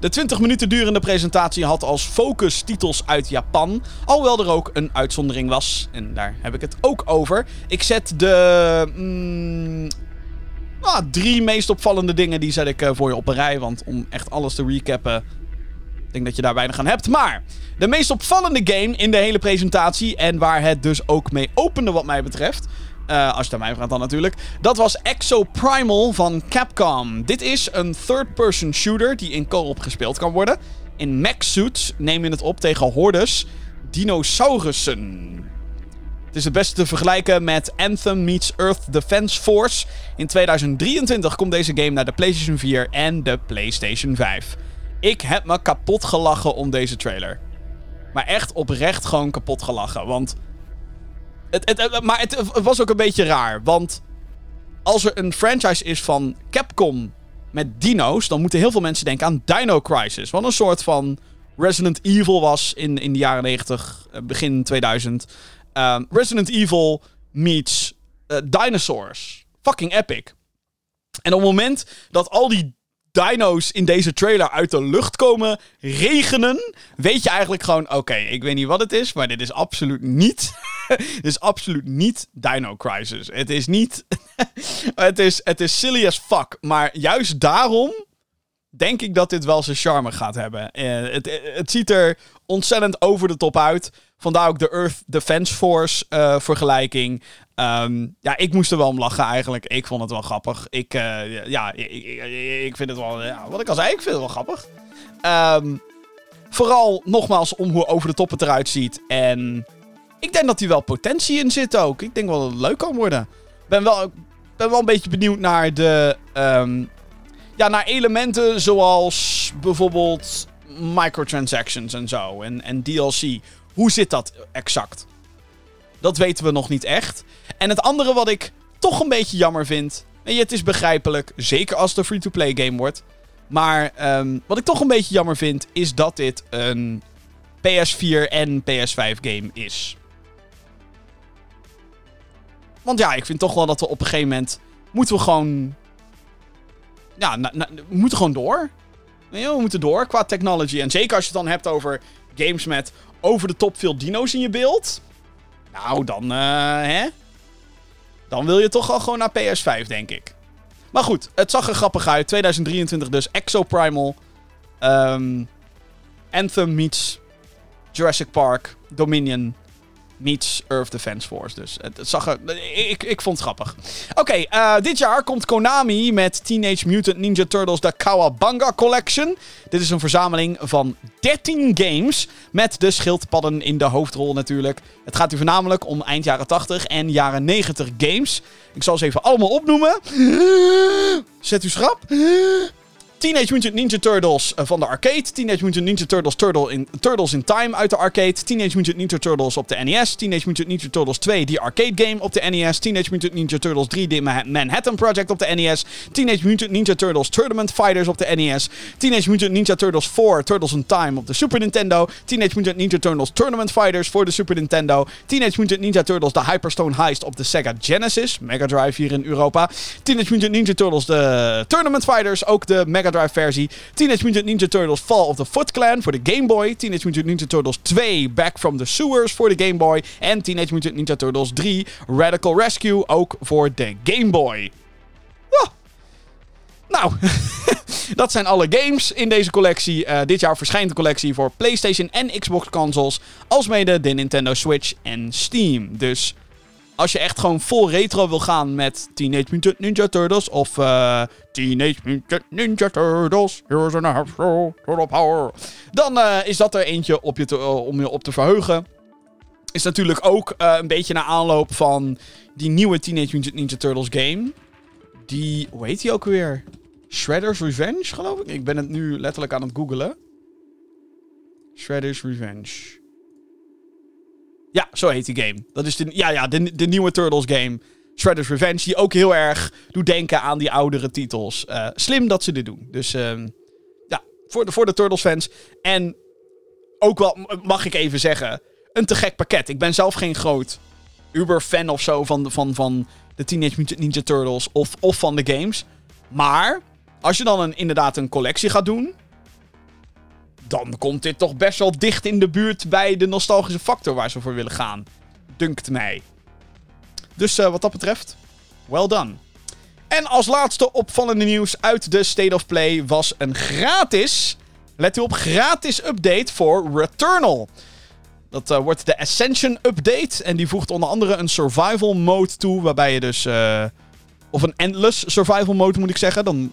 De 20 minuten durende presentatie had als focus titels uit Japan. Alhoewel er ook een uitzondering was. En daar heb ik het ook over. Ik zet de. Mm, nou, drie meest opvallende dingen die zet ik uh, voor je op een rij. Want om echt alles te recappen. Ik denk dat je daar weinig aan hebt. Maar de meest opvallende game in de hele presentatie. En waar het dus ook mee opende, wat mij betreft. Uh, als je aan mij vraagt dan natuurlijk. Dat was Exo Primal van Capcom. Dit is een third-person shooter die in co-op gespeeld kan worden. In mech suits neem je het op tegen hordes dinosaurussen. Het is het beste te vergelijken met Anthem meets Earth Defense Force. In 2023 komt deze game naar de PlayStation 4 en de PlayStation 5. Ik heb me kapot gelachen om deze trailer. Maar echt oprecht gewoon kapot gelachen. Want het, het, maar het, was ook een beetje raar. Want als er een franchise is van Capcom met dino's, dan moeten heel veel mensen denken aan Dino Crisis. Wat een soort van Resident Evil was in, in de jaren 90, eh, begin 2000. Um, Resident Evil meets uh, dinosaurs. Fucking epic. En op het moment dat al die dino's in deze trailer uit de lucht komen regenen, weet je eigenlijk gewoon: oké, ik weet niet wat het is, maar dit is absoluut niet. dit is absoluut niet Dino Crisis. Het is niet. het, is, het is silly as fuck. Maar juist daarom denk ik dat dit wel zijn charme gaat hebben. Uh, het, het ziet er ontzettend over de top uit. Vandaar ook de Earth Defense Force uh, vergelijking. Um, ja, ik moest er wel om lachen eigenlijk. Ik vond het wel grappig. Ik, ja, ik, ik, ik, vind het wel... Wat ik al zei, ik vind het wel grappig. Um, vooral nogmaals om hoe over de top het eruit ziet. En ik denk dat hij wel potentie in zit ook. Ik denk wel dat het leuk kan worden. Ben wel, ben wel een beetje benieuwd naar de... Um, ja, naar elementen zoals bijvoorbeeld microtransactions en zo. En, en DLC. Hoe zit dat exact? Dat weten we nog niet echt. En het andere wat ik toch een beetje jammer vind. En het is begrijpelijk, zeker als het een free-to-play game wordt. Maar um, wat ik toch een beetje jammer vind, is dat dit een PS4 en PS5 game is. Want ja, ik vind toch wel dat we op een gegeven moment. Moeten we gewoon. Ja, we moeten gewoon door. we moeten door qua technology. En zeker als je het dan hebt over games met over de top veel dino's in je beeld. Nou, dan, uh, hè? Dan wil je toch al gewoon naar PS5, denk ik. Maar goed, het zag er grappig uit. 2023 dus. Exo Primal. Um, Anthem meets Jurassic Park. Dominion meets Earth Defense Force. Dus het, zag er, ik, ik vond het grappig. Oké, uh, dit jaar komt Konami met Teenage Mutant Ninja Turtles de Kawabanga Collection. Dit is een verzameling van 13 games met de schildpadden in de hoofdrol natuurlijk. Het gaat u voornamelijk om eind jaren 80 en jaren 90 games. Ik zal ze even allemaal opnoemen. Zet u schrap. Teenage Mutant Ninja Turtles uh, van de arcade. Teenage Mutant Ninja Turtles Turtle in, Turtles in Time uit de arcade. Teenage Mutant Ninja Turtles op de NES. Teenage Mutant Ninja Turtles 2, die arcade game op de NES. Teenage Mutant Ninja Turtles 3, de Manhattan Project op de NES. Teenage Mutant Ninja Turtles Tournament Fighters op de NES. Teenage Mutant Ninja Turtles 4, Turtles in Time op de Super Nintendo. Teenage Mutant Ninja Turtles Tournament Fighters voor de Super Nintendo. Teenage Mutant Ninja Turtles The Hyperstone Heist op de Sega Genesis. Mega Drive hier in Europa. Teenage Mutant Ninja Turtles de Tournament Fighters, ook de Mega Drive versie. Teenage Mutant Ninja Turtles Fall of the Foot Clan voor de Game Boy. Teenage Mutant Ninja Turtles 2 Back from the Sewers voor de Game Boy. En Teenage Mutant Ninja Turtles 3 Radical Rescue ook voor de Game Boy. Nou, dat zijn alle games in deze collectie. Uh, dit jaar verschijnt de collectie voor PlayStation en Xbox consoles. Alsmede de Nintendo Switch en Steam. Dus als je echt gewoon vol retro wil gaan met Teenage Mutant Ninja Turtles of uh, Teenage Mutant Ninja Turtles, Heroes in a Half Turtle Power, dan uh, is dat er eentje op je te, uh, om je op te verheugen. Is natuurlijk ook een beetje naar aanloop van die nieuwe Teenage Mutant Ninja Turtles game. Die, hoe heet die ook weer? Shredder's Revenge, geloof ik. Ik ben het nu letterlijk aan het googelen. Shredder's Revenge. Ja, zo heet die game. Dat is de, ja, ja, de, de nieuwe Turtles game. Shredder's Revenge. Die ook heel erg doet denken aan die oudere titels. Uh, slim dat ze dit doen. Dus uh, ja, voor de, voor de Turtles fans. En ook wel, mag ik even zeggen, een te gek pakket. Ik ben zelf geen groot Uber-fan of zo van, van, van de Teenage Mutant Ninja Turtles of, of van de games. Maar als je dan een, inderdaad een collectie gaat doen, dan komt dit toch best wel dicht in de buurt bij de nostalgische factor waar ze voor willen gaan. Dunkt mij. Dus uh, wat dat betreft, well done. En als laatste opvallende nieuws uit de State of Play was een gratis, let u op, gratis update voor Returnal. Dat uh, wordt de Ascension Update. En die voegt onder andere een survival mode toe. Waarbij je dus. Uh, of een endless survival mode moet ik zeggen. Dan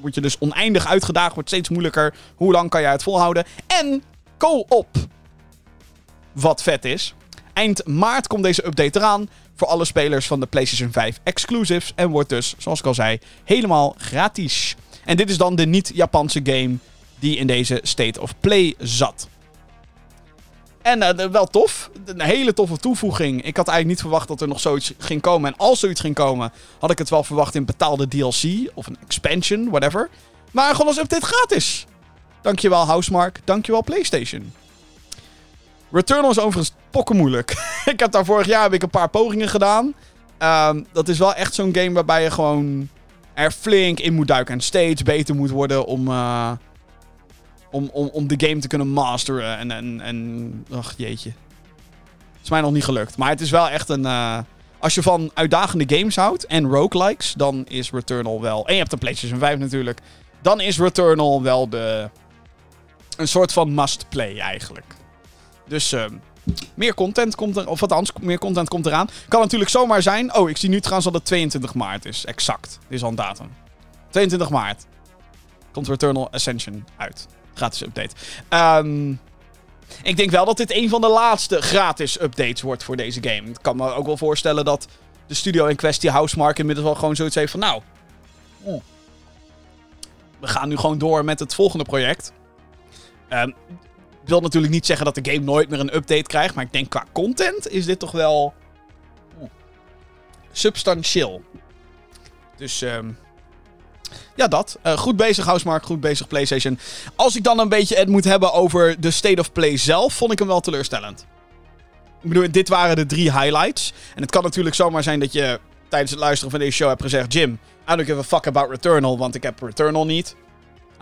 word je dus oneindig uitgedaagd. Wordt steeds moeilijker. Hoe lang kan je het volhouden? En co-op. Wat vet is. Eind maart komt deze update eraan. Voor alle spelers van de PlayStation 5 exclusives. En wordt dus, zoals ik al zei, helemaal gratis. En dit is dan de niet-Japanse game die in deze State of Play zat. En uh, wel tof. Een hele toffe toevoeging. Ik had eigenlijk niet verwacht dat er nog zoiets ging komen. En als zoiets ging komen, had ik het wel verwacht in betaalde DLC. Of een expansion, whatever. Maar gewoon als update gratis. Dankjewel Housemark. Dankjewel PlayStation. Returnal is overigens pokken moeilijk. ik heb daar vorig jaar heb een paar pogingen gedaan. Um, dat is wel echt zo'n game waarbij je gewoon er flink in moet duiken. En steeds beter moet worden om... Uh, om, om, om de game te kunnen masteren. En, en, en ach jeetje. Is mij nog niet gelukt. Maar het is wel echt een... Uh, als je van uitdagende games houdt en roguelikes, dan is Returnal wel... En je hebt de PlayStation 5 natuurlijk. Dan is Returnal wel de... Een soort van must-play eigenlijk. Dus uh, meer content komt er... Of althans, meer content komt eraan. Kan natuurlijk zomaar zijn... Oh, ik zie nu trouwens dat het 22 maart is. Exact. Dit is al een datum. 22 maart. Komt Returnal Ascension uit gratis update. Um, ik denk wel dat dit een van de laatste gratis updates wordt voor deze game. Ik kan me ook wel voorstellen dat de studio in kwestie, Housemark, inmiddels wel gewoon zoiets heeft van... Nou, oh, we gaan nu gewoon door met het volgende project. Um, wil natuurlijk niet zeggen dat de game nooit meer een update krijgt. Maar ik denk qua content is dit toch wel... Oh, substantieel. Dus... Um, ja, dat. Uh, goed bezig, Housemark. Goed bezig, PlayStation. Als ik dan een beetje het moet hebben over de State of Play zelf, vond ik hem wel teleurstellend. Ik bedoel, dit waren de drie highlights. En het kan natuurlijk zomaar zijn dat je tijdens het luisteren van deze show hebt gezegd: Jim, I don't give a fuck about Returnal, want ik heb Returnal niet.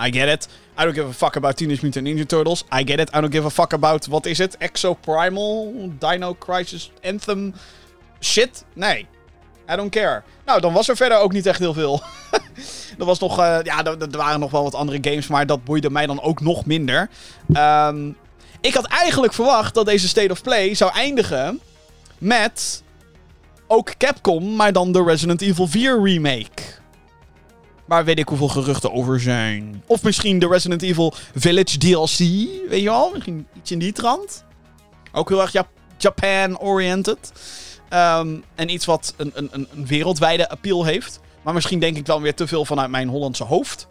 I get it. I don't give a fuck about Teenage Mutant Ninja Turtles. I get it. I don't give a fuck about, wat is het? Exo Primal? Dino Crisis Anthem? Shit? Nee. I don't care. Nou, dan was er verder ook niet echt heel veel. er was nog, uh, ja, er, waren nog wel wat andere games, maar dat boeide mij dan ook nog minder. Um, ik had eigenlijk verwacht dat deze State of Play zou eindigen met ook Capcom, maar dan de Resident Evil 4 remake. Waar weet ik hoeveel geruchten over zijn. Of misschien de Resident Evil Village DLC, weet je wel? Misschien iets in die trant. Ook heel erg Jap Japan-oriented. Um, en iets wat een, een, een wereldwijde appeal heeft. Maar misschien denk ik dan weer te veel vanuit mijn Hollandse hoofd.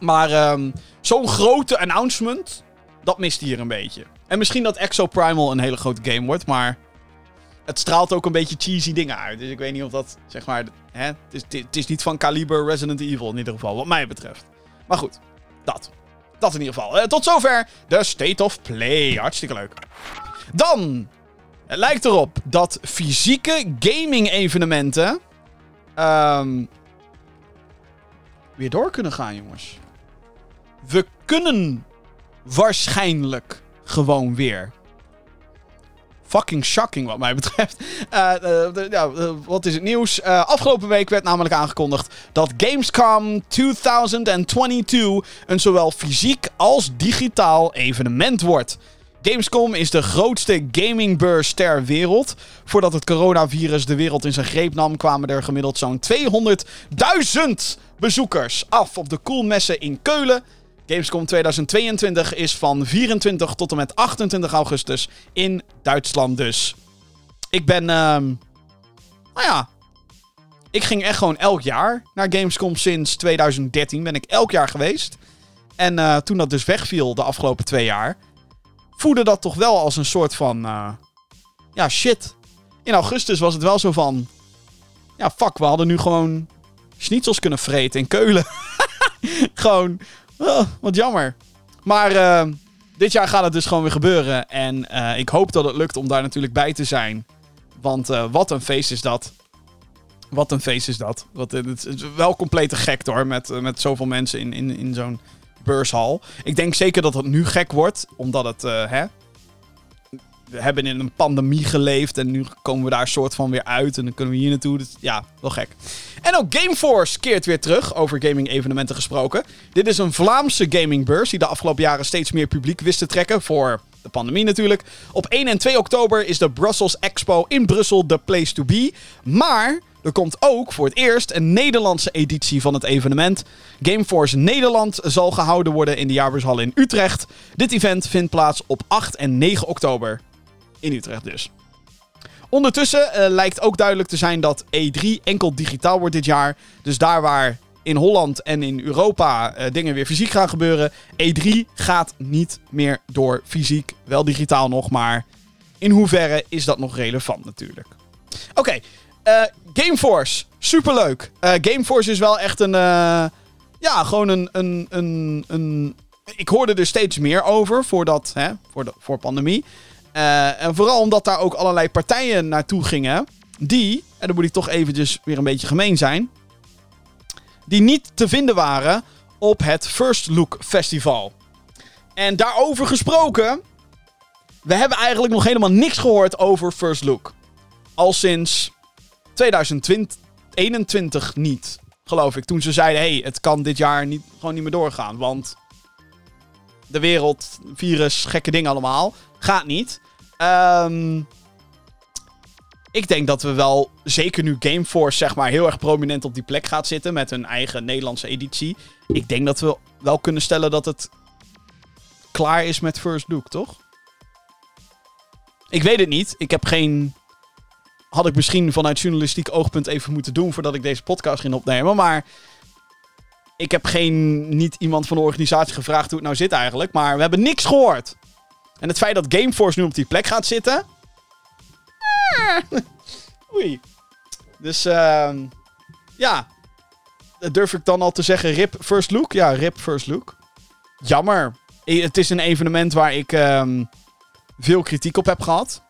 Maar um, zo'n grote announcement, dat mist hier een beetje. En misschien dat Exo Primal een hele grote game wordt, maar het straalt ook een beetje cheesy dingen uit. Dus ik weet niet of dat, zeg maar, hè, het, is, het is niet van kaliber Resident Evil in ieder geval, wat mij betreft. Maar goed, dat. Dat in ieder geval. Uh, tot zover de State of Play. Hartstikke leuk. Dan het lijkt erop dat fysieke gaming-evenementen. Um, weer door kunnen gaan, jongens. We kunnen waarschijnlijk gewoon weer. Fucking shocking, wat mij betreft. Uh, uh, ja, uh, wat is het nieuws? afgelopen week werd namelijk aangekondigd dat Gamescom 2022 een zowel fysiek als digitaal evenement wordt. Gamescom is de grootste gamingbeurs ter wereld. Voordat het coronavirus de wereld in zijn greep nam, kwamen er gemiddeld zo'n 200.000 bezoekers af op de Coolmessen in Keulen. Gamescom 2022 is van 24 tot en met 28 augustus in Duitsland dus. Ik ben, uh, nou ja, ik ging echt gewoon elk jaar naar Gamescom sinds 2013 ben ik elk jaar geweest. En uh, toen dat dus wegviel de afgelopen twee jaar, voelde dat toch wel als een soort van. Uh, ja, shit. In augustus was het wel zo van. Ja, fuck, we hadden nu gewoon schnitzels kunnen vreten in Keulen. gewoon. Oh, wat jammer. Maar uh, dit jaar gaat het dus gewoon weer gebeuren. En eh, ik hoop dat het lukt om daar natuurlijk bij te zijn. Want eh, wat een feest is dat. Wat een feest is dat. Wat, het is wel compleet gek hoor. Met, eh, met zoveel mensen in, in, in zo'n beurshal. Ik denk zeker dat het nu gek wordt. Omdat het. eh, hè, we hebben in een pandemie geleefd. En nu komen we daar soort van weer uit. En dan kunnen we hier naartoe. Dus ja, wel gek. En ook Gameforce keert weer terug. Over gaming-evenementen gesproken. Dit is een Vlaamse gamingbeurs. Die de afgelopen jaren steeds meer publiek wist te trekken. Voor de pandemie natuurlijk. Op 1 en 2 oktober is de Brussels Expo in Brussel de place to be. Maar er komt ook voor het eerst een Nederlandse editie van het evenement. Gameforce Nederland zal gehouden worden in de Jaarbeurshal in Utrecht. Dit event vindt plaats op 8 en 9 oktober. In Utrecht dus. Ondertussen eh, lijkt ook duidelijk te zijn dat E3 enkel digitaal wordt dit jaar. Dus daar waar in Holland en in Europa eh, dingen weer fysiek gaan gebeuren, E3 gaat niet meer door fysiek. Wel digitaal nog, maar in hoeverre is dat nog relevant natuurlijk. Oké, eh, Gameforce, superleuk. Eh Gameforce is wel echt een, eh, ja, gewoon een, een, een, een... Ik hoorde er steeds meer over voordat, hè, voor, de, voor pandemie. En vooral omdat daar ook allerlei partijen naartoe gingen. Die, en dan moet ik toch eventjes weer een beetje gemeen zijn. Die niet te vinden waren op het First Look Festival. En daarover gesproken. We hebben eigenlijk nog helemaal niks gehoord over First Look. Al sinds 2021 niet, geloof ik. Toen ze zeiden, hey, het kan dit jaar niet, gewoon niet meer doorgaan. Want de wereld, virus, gekke dingen allemaal. Gaat niet. Ehm, ik denk dat we wel, zeker nu Gameforce zeg maar heel erg prominent op die plek gaat zitten met hun eigen Nederlandse editie. Ik denk dat we wel kunnen stellen dat het klaar is met First Look, toch? Ik weet het niet. Ik heb geen... Had ik misschien vanuit journalistiek oogpunt even moeten doen voordat ik deze podcast ging opnemen. Maar ik heb geen, niet iemand van de organisatie gevraagd hoe het nou zit eigenlijk. Maar we hebben niks gehoord. En het feit dat Gameforce nu op die plek gaat zitten. eh, Oei. Dus ehm ja. Durf ik dan al te zeggen rip first look? Ja, rip first look. Jammer. Het is een evenement waar ik ehm, veel kritiek op heb gehad.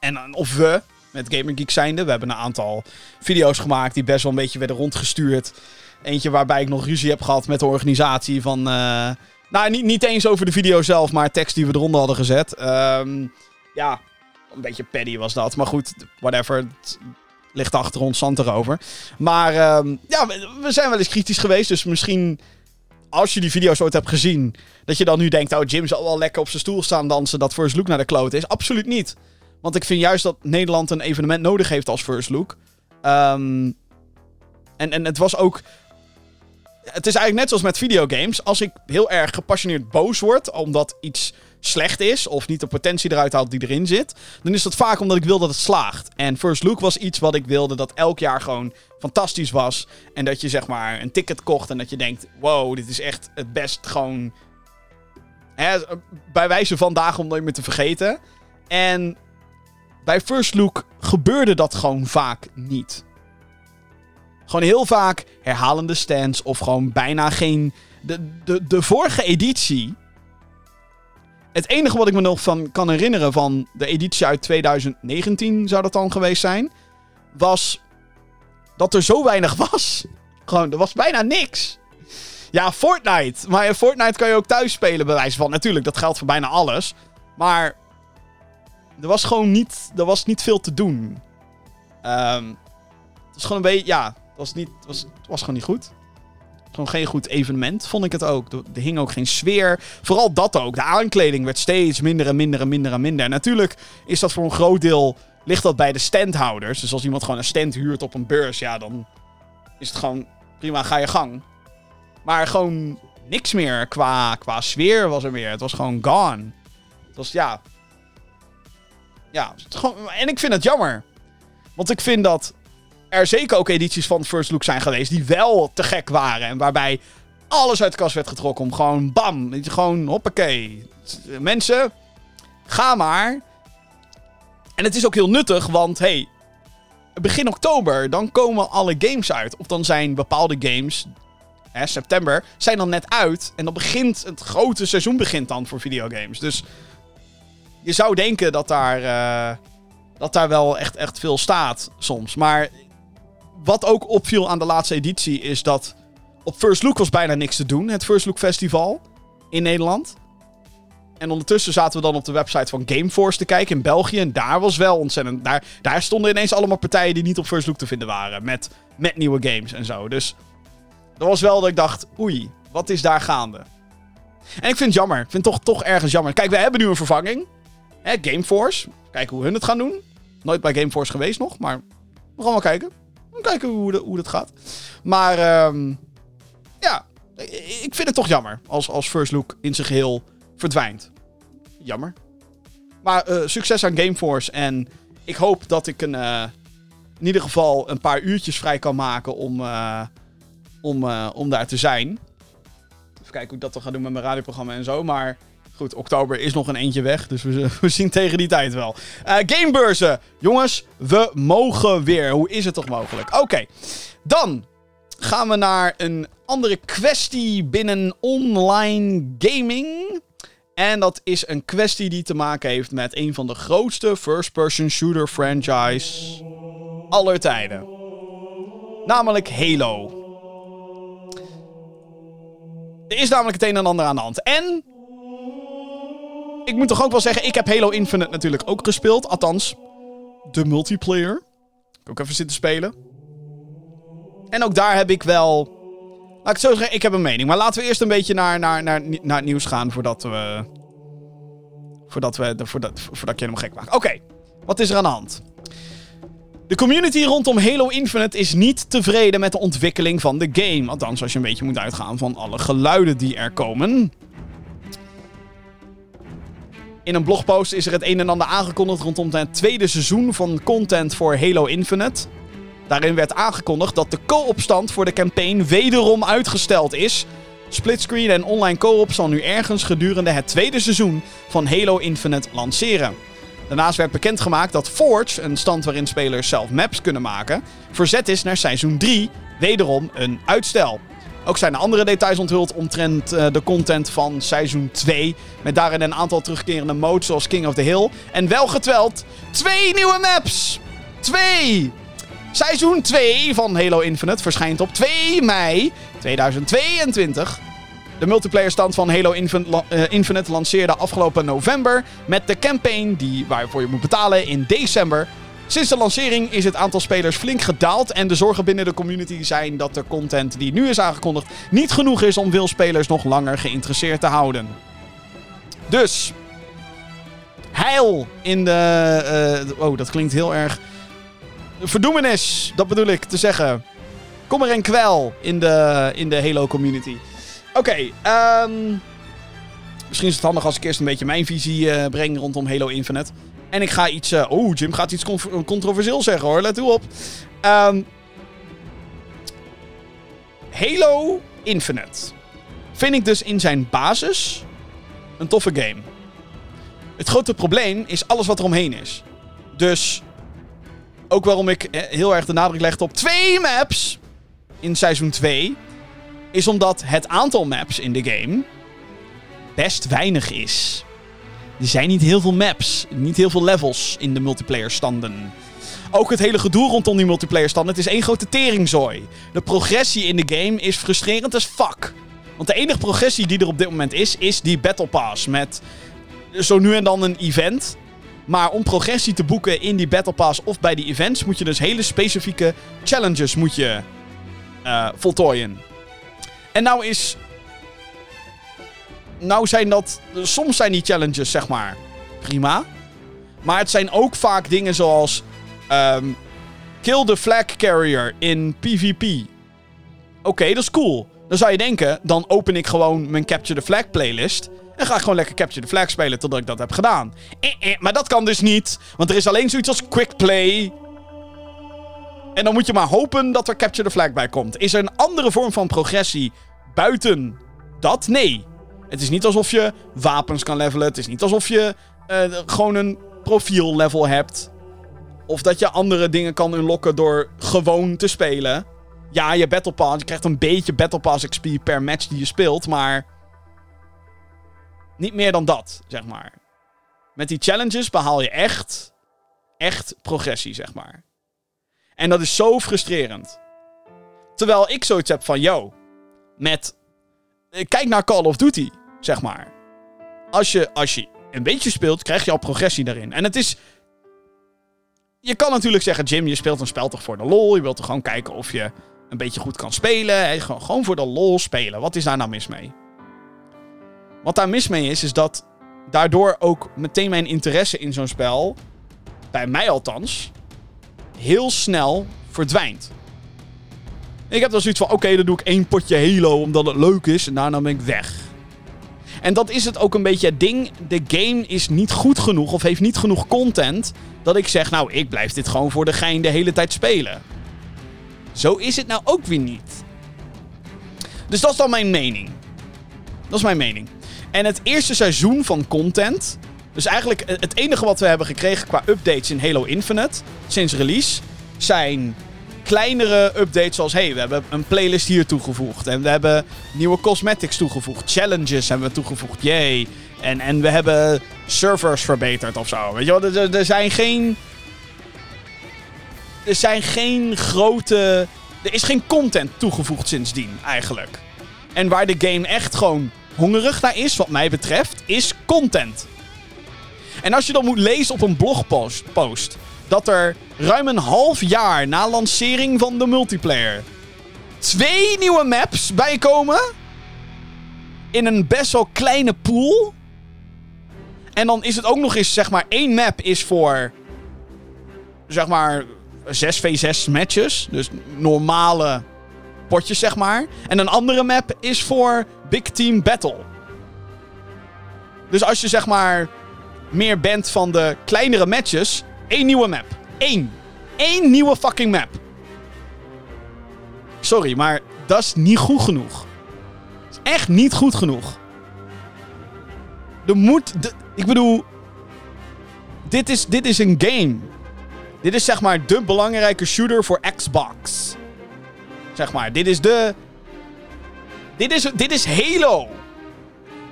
En of we, met Gamer Geek zijnde. We hebben een aantal video's gemaakt die best wel een beetje werden rondgestuurd. Eentje waarbij ik nog ruzie heb gehad met de organisatie van... eh, nou, niet, niet eens over de video zelf, maar tekst die we eronder hadden gezet. Ehm, ja, een beetje paddy was dat. Maar goed, whatever. Het ligt achter ons zand erover. Maar ehm, ja, we, zijn wel eens kritisch geweest. Dus misschien, als je die video's ooit hebt gezien... dat je dan nu denkt, oh, Jim zal wel lekker op zijn stoel staan dansen... dat First Look naar de kloot is. Absoluut niet. Want ik vind juist dat Nederland een evenement nodig heeft als First Look. Ehm, en, en het was ook... Het is eigenlijk net zoals met videogames. Als ik heel erg gepassioneerd boos word omdat iets slecht is of niet de potentie eruit haalt die erin zit, dan is dat vaak omdat ik wil dat het slaagt. En First Look was iets wat ik wilde dat elk jaar gewoon fantastisch was. En dat je zeg maar een ticket kocht en dat je denkt, wow, dit is echt het best gewoon... Bij wijze van dagen om nooit meer te vergeten. En bij First Look gebeurde dat gewoon vaak niet. Gewoon heel vaak herhalende stands of gewoon bijna geen... De, de, de vorige editie... Het enige wat ik me nog van kan herinneren van de editie uit 2019 zou dat dan geweest zijn... Was dat er zo weinig was. Gewoon, er was bijna niks. Ja, Fortnite. Maar Fortnite kan je ook thuis spelen, bij wijze van. Natuurlijk, dat geldt voor bijna alles. Maar er was gewoon niet, er was niet veel te doen. Ehm, het was gewoon een beetje, ja, het was, niet, was, het was gewoon niet goed. Gewoon geen goed evenement, vond ik het ook. Er, hing ook geen sfeer. Vooral dat ook. De aankleding werd steeds minder en minder en minder en minder. Natuurlijk is dat voor een groot deel, ligt dat bij de standhouders. Dus als iemand gewoon een stand huurt op een beurs, ja, dan is het gewoon prima, ga je gang. Maar gewoon niks meer qua, qua sfeer was er meer. Het was gewoon gone. Het was, ja, ja, en ik vind het jammer. Want ik vind dat er zeker ook edities van First Look zijn geweest die wel te gek waren. En waarbij alles uit de kast werd getrokken om gewoon bam. Gewoon hoppakee. Mensen, ga maar. En het is ook heel nuttig, want hey, begin oktober dan komen alle games uit. Of dan zijn bepaalde games hè, september, zijn dan net uit. En dan begint het grote seizoen begint dan voor videogames. Dus je zou denken dat daar, eh, dat daar wel echt, echt veel staat soms. Maar wat ook opviel aan de laatste editie is dat op First Look was bijna niks te doen. Het First Look Festival in Nederland. En ondertussen zaten we dan op de website van Gameforce te kijken in België. En daar was wel ontzettend. Daar, daar stonden ineens allemaal partijen die niet op First Look te vinden waren. Met, met nieuwe games en zo. Dus dat was wel dat ik dacht: oei, wat is daar gaande? En ik vind het jammer. Ik vind het toch, toch ergens jammer. Kijk, we hebben nu een vervanging. Hè, Gameforce. Kijken hoe hun het gaan doen. Nooit bij Gameforce geweest nog, maar we gaan wel kijken. We gaan kijken hoe, hoe dat gaat. Maar ehm, ja, ik vind het toch jammer als, als First Look in zijn geheel verdwijnt. Jammer. Maar eh, succes aan Gameforce. En ik hoop dat ik een, eh, in ieder geval een paar uurtjes vrij kan maken om, eh, om, om daar te zijn. Even kijken hoe ik dat dan ga doen met mijn radioprogramma en zo. Maar goed, oktober is nog een eentje weg. Dus we, zien tegen die tijd wel. gamebeurzen. Jongens, we mogen weer. Hoe is het toch mogelijk? Oké, dan gaan we naar een andere kwestie binnen online gaming. En dat is een kwestie die te maken heeft met een van de grootste first-person shooter franchise aller tijden. Namelijk Halo. Er is namelijk het een en ander aan de hand. En ik moet toch ook wel zeggen, ik heb Halo Infinite natuurlijk ook gespeeld. Althans, de multiplayer. Ik ook even zitten spelen. En ook daar heb ik wel Laat ik zo zeggen, ik heb een mening. Maar laten we eerst een beetje naar, naar, naar, naar het nieuws gaan voordat we. Voordat, we, voordat, voordat ik je helemaal gek maak. Oké, wat is er aan de hand? De community rondom Halo Infinite is niet tevreden met de ontwikkeling van de game. Althans, als je een beetje moet uitgaan van alle geluiden die er komen. In een blogpost is er het een en ander aangekondigd rondom het tweede seizoen van content voor Halo Infinite. Daarin werd aangekondigd dat de co-opstand voor de campaign wederom uitgesteld is. Splitscreen en online co-op zal nu ergens gedurende het tweede seizoen van Halo Infinite lanceren. Daarnaast werd bekendgemaakt dat Forge, een stand waarin spelers zelf maps kunnen maken, verzet is naar seizoen 3, wederom een uitstel. Ook zijn er andere details onthuld omtrent uh, de content van seizoen 2. Met daarin een aantal terugkerende modes zoals King of the Hill. En wel getweld, twee nieuwe maps! Twee! Seizoen 2 van Halo Infinite verschijnt op 2 mei 2022. De multiplayer stand van Halo eh, Infinite lanceerde afgelopen november met de campaign die, waarvoor je moet betalen in december. Sinds de lancering is het aantal spelers flink gedaald en de zorgen binnen de community zijn dat de content die nu is aangekondigd niet genoeg is om veel spelers nog langer geïnteresseerd te houden. Dus, heil in de... Uh, oh, dat klinkt heel erg verdoemenis, dat bedoel ik te zeggen. Kom er en kwel in de, in de Halo community. Oké, okay, um, misschien is het handig als ik eerst een beetje mijn visie uh, breng rondom Halo Infinite. En ik ga iets. Uh, oh, Jim gaat iets controversieel zeggen hoor, let u op. Um, Halo Infinite vind ik dus in zijn basis een toffe game. Het grote probleem is alles wat er omheen is. Dus ook waarom ik eh, heel erg de nadruk leg op twee maps in seizoen 2. Is omdat het aantal maps in de game best weinig is. Er zijn niet heel veel maps, niet heel veel levels in de multiplayer standen. Ook het hele gedoe rondom die multiplayer standen, het is één grote teringzooi. De progressie in de game is frustrerend as fuck. Want de enige progressie die er op dit moment is, is die Battle Pass. Met zo nu en dan een event. Maar om progressie te boeken in die Battle Pass of bij die events, moet je dus hele specifieke challenges moet je, uh, voltooien. En nou is. Nou zijn dat. Soms zijn die challenges, zeg maar, prima. Maar het zijn ook vaak dingen zoals. Um, kill the flag carrier in PvP. Oké, dat is cool. Dan zou je denken, dan open ik gewoon mijn Capture the Flag playlist. En ga ik gewoon lekker Capture the Flag spelen totdat ik dat heb gedaan. Eh, eh, maar dat kan dus niet. Want er is alleen zoiets als Quick Play. En dan moet je maar hopen dat er Capture the Flag bij komt. Is er een andere vorm van progressie buiten dat? Nee. Het is niet alsof je wapens kan levelen. Het is niet alsof je uh, gewoon een profiellevel hebt. Of dat je andere dingen kan unlocken door gewoon te spelen. Ja, je Battle Pass. Je krijgt een beetje Battle Pass XP per match die je speelt. Maar. Niet meer dan dat, zeg maar. Met die challenges behaal je echt. Echt progressie, zeg maar. En dat is zo frustrerend. Terwijl ik zoiets heb van, yo, met. eh, Kijk naar Call of Duty, zeg maar. Als je, als je een beetje speelt, krijg je al progressie daarin. En het is. Je kan natuurlijk zeggen, Jim, je speelt een spel toch voor de lol. Je wilt toch gewoon kijken of je een beetje goed kan spelen. Gewoon, gewoon voor de lol spelen. Wat is daar nou mis mee? Wat daar mis mee is, is dat daardoor ook meteen mijn interesse in zo'n spel, bij mij althans, heel snel verdwijnt. Ik heb dan zoiets van, oké, dan doe ik één potje Halo omdat het leuk is en daarna ben ik weg. En dat is het ook een beetje het ding. De game is niet goed genoeg of heeft niet genoeg content dat ik zeg, nou, ik blijf dit gewoon voor de gein de hele tijd spelen. Zo is het nou ook weer niet. Dus dat is dan mijn mening. Dat is mijn mening. En het eerste seizoen van content. Dus eigenlijk het enige wat we hebben gekregen qua updates in Halo Infinite. sinds release. zijn kleinere updates zoals: hey, we hebben een playlist hier toegevoegd. En we hebben nieuwe cosmetics toegevoegd. Challenges hebben we toegevoegd. Yay. En, en we hebben servers verbeterd of zo. Weet je wel, er, zijn geen. Er zijn geen grote. Er is geen content toegevoegd sindsdien, eigenlijk. En waar de game echt gewoon hongerig naar is, wat mij betreft, is content. En als je dan moet lezen op een blogpost post, dat er ruim een half jaar na lancering van de multiplayer twee nieuwe maps bijkomen in een best wel kleine pool. En dan is het ook nog eens, zeg maar, één map is voor, zeg maar, 6v6 matches. Dus normale potjes, zeg maar. En een andere map is voor Big Team Battle. Dus als je, zeg maar, meer bent van de kleinere matches, één nieuwe map. Eén. Eén nieuwe fucking map. Sorry, maar dat is niet goed genoeg. Is echt niet goed genoeg. Er moet... de- ik bedoel... Dit is, dit is een game. Dit is zeg maar de belangrijke shooter voor Xbox. Zeg maar, dit is de... Dit is, dit is Halo.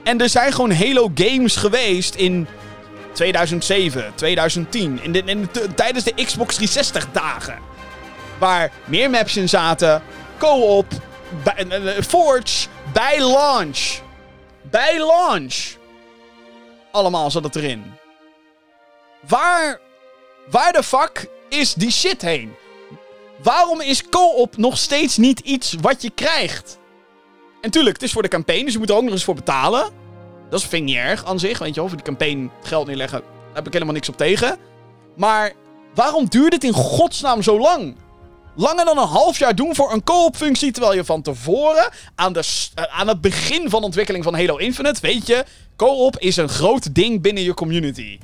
En er zijn gewoon Halo games geweest in 2007, 2010. In de, in tijdens de Xbox 360 dagen. Waar meer maps in zaten. Co-op. bij- eh, eh, Forge. Bij launch. Bij launch. Allemaal zat het erin. Waar... Waar de fuck is die shit heen? Waarom is co-op nog steeds niet iets wat je krijgt? En tuurlijk, het is voor de campaign, dus je moet er ook nog eens voor betalen. Dat vind ik niet erg aan zich, weet je. Voor die campaign geld neerleggen, daar heb ik helemaal niks op tegen. Maar waarom duurt het in godsnaam zo lang? Langer dan een half jaar doen voor een co-op functie, terwijl je van tevoren, aan, de, eh, aan het begin van de ontwikkeling van Halo Infinite, weet je, co-op is een groot ding binnen je community.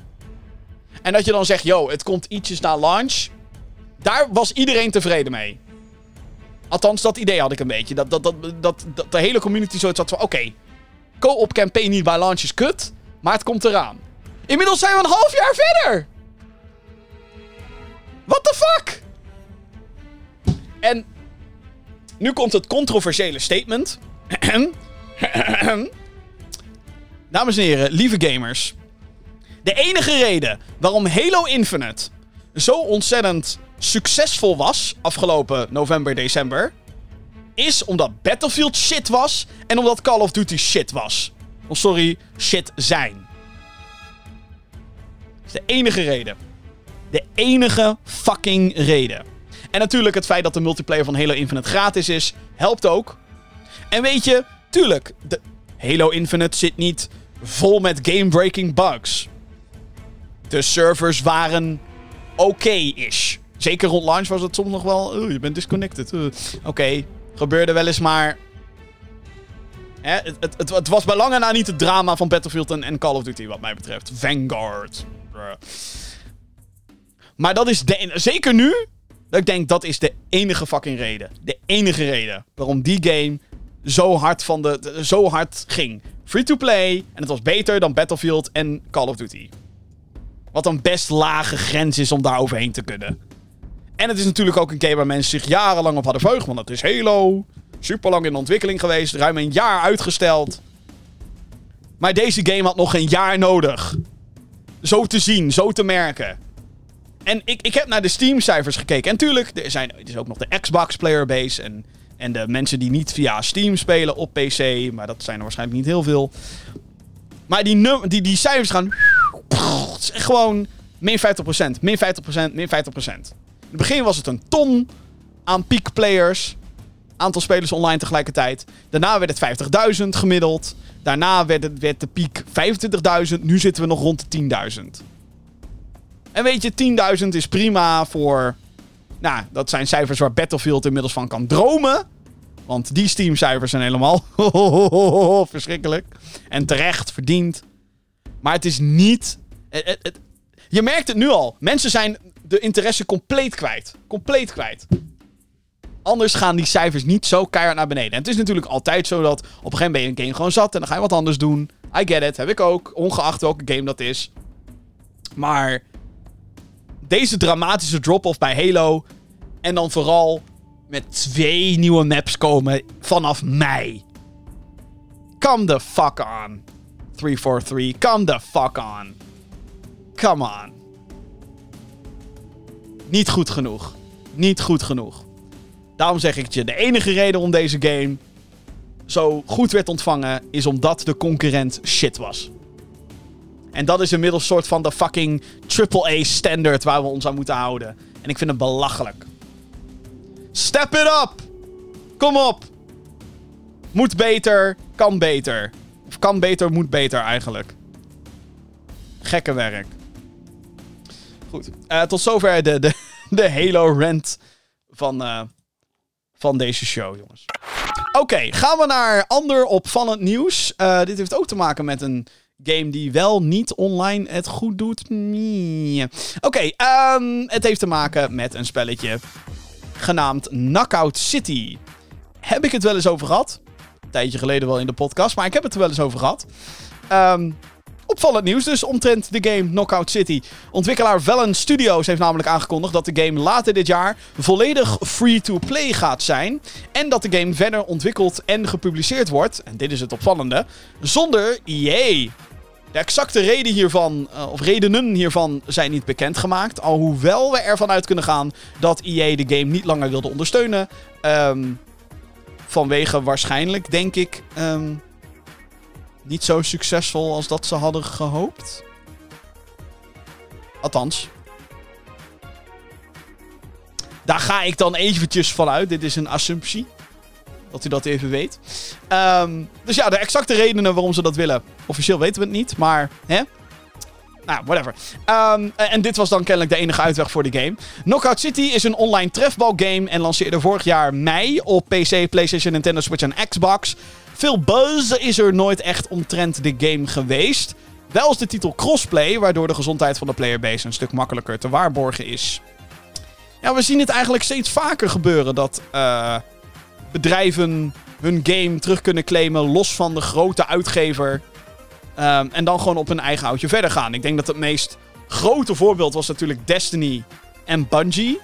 En dat je dan zegt, yo, het komt ietsjes na launch. Daar was iedereen tevreden mee. Althans, dat idee had ik een beetje. Dat, dat, dat, dat, dat de hele community zoiets had van, oké, co-op campaign niet bij launch kut, maar het komt eraan. Inmiddels zijn we een half jaar verder! What the fuck? En nu komt het controversiële statement. Dames en heren, lieve gamers. De enige reden waarom Halo Infinite zo ontzettend succesvol was afgelopen november, december, is omdat Battlefield shit was en omdat Call of Duty shit was. Of sorry, shit zijn. Dat is de enige reden. De enige fucking reden. En natuurlijk het feit dat de multiplayer van Halo Infinite gratis is, helpt ook. En weet je, tuurlijk, de Halo Infinite zit niet vol met game-breaking bugs. De servers waren oké-ish. Zeker rond launch was het soms nog wel... Oh, je bent disconnected. Oké, gebeurde wel eens, maar... Hè, het, het, het, was bij lange na niet het drama van Battlefield en, Call of Duty, wat mij betreft. Vanguard. Maar dat is de, zeker nu, dat ik denk dat is de enige fucking reden. De enige reden waarom die game zo hard, van de, de- zo hard ging. Free to play, en het was beter dan Battlefield en Call of Duty. Wat een best lage grens is om daar overheen te kunnen. En het is natuurlijk ook een game waar mensen zich jarenlang op hadden verheugd. Want het is Halo. Super lang in ontwikkeling geweest. Ruim een jaar uitgesteld. Maar deze game had nog een jaar nodig. Zo te zien, zo te merken. En ik, ik heb naar de Steam-cijfers gekeken. En tuurlijk, er, zijn, er is ook nog de Xbox-playerbase. En, en de mensen die niet via Steam spelen op PC. Maar dat zijn er waarschijnlijk niet heel veel. Maar die, num- die, die cijfers gaan. Echt gewoon min 50%, min 50%, min 50%. In het begin was het een ton aan peak players. Aantal spelers online tegelijkertijd. Daarna werd het 50.000 gemiddeld. Daarna werd, het, werd de piek 25.000. Nu zitten we nog rond de 10.000. En weet je, 10.000 is prima voor. Nou, dat zijn cijfers waar Battlefield inmiddels van kan dromen. Want die Steam-cijfers zijn helemaal verschrikkelijk. En terecht, verdiend. Maar het is niet. het- je merkt het nu al. Mensen zijn de interesse compleet kwijt. Compleet kwijt. Anders gaan die cijfers niet zo keihard naar beneden. En het is natuurlijk altijd zo dat op een gegeven moment ben je een game gewoon zat en dan ga je wat anders doen. I get it, heb ik ook, ongeacht welke game dat is. Maar deze dramatische drop-off bij Halo en dan vooral met twee nieuwe maps komen vanaf mei. Come the fuck on. 343, come the fuck on. Come on. Niet goed genoeg. Niet goed genoeg. Daarom zeg ik het je, de enige reden om deze game zo goed werd ontvangen, is omdat de concurrent shit was. En dat is inmiddels een soort van de fucking AAA standard waar we ons aan moeten houden. En ik vind het belachelijk. Step it up! Kom op! Moet beter, kan beter. Of kan beter, moet beter eigenlijk. Gekke werk. Goed. Eh, tot zover de, de, de Halo-rant van, eh, van deze show, jongens. Oké, gaan we naar ander opvallend nieuws. Eh, dit heeft ook te maken met een game die wel niet online het goed doet. Oké, ehm, het heeft te maken met een spelletje genaamd Knockout City. Heb ik het wel eens over gehad? Een tijdje geleden wel in de podcast, maar ik heb het er wel eens over gehad. Ehm, opvallend nieuws dus omtrent de game Knockout City. Ontwikkelaar Valen Studios heeft namelijk aangekondigd dat de game later dit jaar volledig free-to-play gaat zijn. En dat de game verder ontwikkeld en gepubliceerd wordt, en dit is het opvallende, zonder EA. De exacte reden hiervan, eh, of redenen hiervan, zijn niet bekendgemaakt. Alhoewel we ervan uit kunnen gaan dat EA de game niet langer wilde ondersteunen. Ehm, vanwege waarschijnlijk, denk ik, ehm, niet zo succesvol als dat ze hadden gehoopt. Althans. Daar ga ik dan eventjes vanuit. Dit is een assumptie. Dat u dat even weet. Ehm, dus ja, de exacte redenen waarom ze dat willen. Officieel weten we het niet, maar hè? Nou, whatever. Ehm, en dit was dan kennelijk de enige uitweg voor de game. Knockout City is een online trefbalgame en lanceerde vorig jaar mei op PC, PlayStation, Nintendo Switch en Xbox. Veel buzz is er nooit echt omtrent de game geweest. Wel is de titel crossplay, waardoor de gezondheid van de playerbase een stuk makkelijker te waarborgen is. Ja, we zien het eigenlijk steeds vaker gebeuren dat eh, bedrijven hun game terug kunnen claimen los van de grote uitgever. Ehm, en dan gewoon op hun eigen houtje verder gaan. Ik denk dat het meest grote voorbeeld was natuurlijk Destiny en Bungie.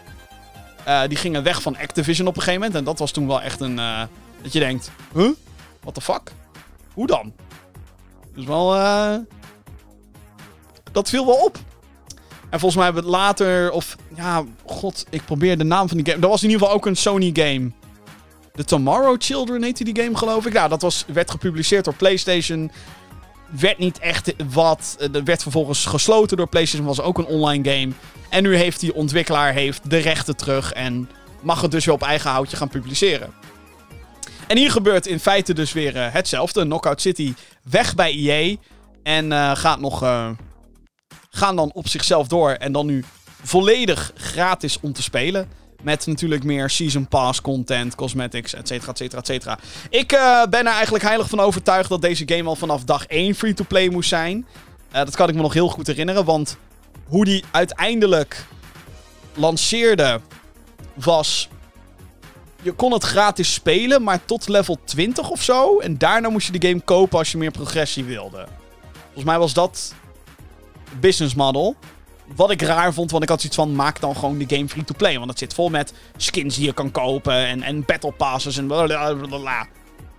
Eh, die gingen weg van Activision op een gegeven moment. En dat was toen wel echt een... eh, dat je denkt, huh? What the fuck? Hoe dan? Dus wel... eh, dat viel wel op. En volgens mij hebben we het later... Of, ja, god, ik probeer de naam van die game... Dat was in ieder geval ook een Sony game. The Tomorrow Children heette die game, geloof ik. Nou, dat was, werd gepubliceerd door PlayStation. Werd niet echt wat. Eh, Dat werd vervolgens gesloten door PlayStation. Was ook een online game. En nu heeft die ontwikkelaar heeft de rechten terug. En mag het dus weer op eigen houtje gaan publiceren. En hier gebeurt in feite dus weer eh, hetzelfde. Knockout City weg bij EA. En eh, gaat nog. gaan dan op zichzelf door. En dan nu volledig gratis om te spelen. Met natuurlijk meer Season Pass content, cosmetics, et cetera, et cetera, et cetera. Ik eh, ben er eigenlijk heilig van overtuigd dat deze game al vanaf dag 1 free-to-play moest zijn. Eh, dat kan ik me nog heel goed herinneren, want hoe die uiteindelijk lanceerde was... Je kon het gratis spelen, maar tot level 20 of zo. En daarna moest je de game kopen als je meer progressie wilde. Volgens mij was dat business model. Wat ik raar vond, want ik had zoiets van: maak dan gewoon de game free-to-play. Want het zit vol met skins die je kan kopen en, en battle passes en blablabla.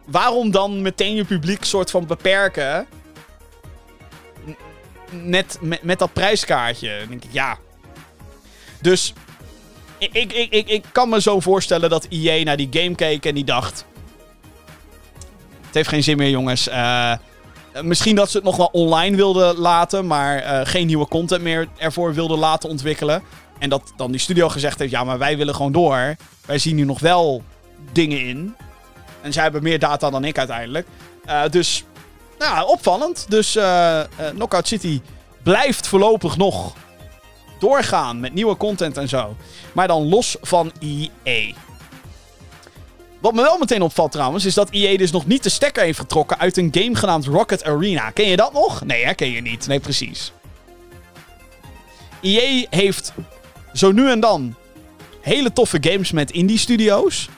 Waarom dan meteen je publiek soort van beperken? Net met, met dat prijskaartje. Dan denk ik, ja. Dus ik, ik, ik, ik, kan me zo voorstellen dat EA naar die game keek en die dacht... Het heeft geen zin meer, jongens. Eh, misschien dat ze het nog wel online wilden laten, maar eh, geen nieuwe content meer ervoor wilden laten ontwikkelen. En dat dan die studio gezegd heeft: ja, maar wij willen gewoon door. Wij zien nu nog wel dingen in. En zij hebben meer data dan ik uiteindelijk. Uh, dus, nou, opvallend. Dus Knockout City blijft voorlopig nog doorgaan met nieuwe content en zo. Maar dan los van EA. Wat me wel meteen opvalt trouwens, is dat EA dus nog niet de stekker heeft getrokken uit een game genaamd Rocket Arena. Ken je dat nog? Nee, hè? ken je niet. Nee, precies. EA heeft zo nu en dan hele toffe games met indie studio's.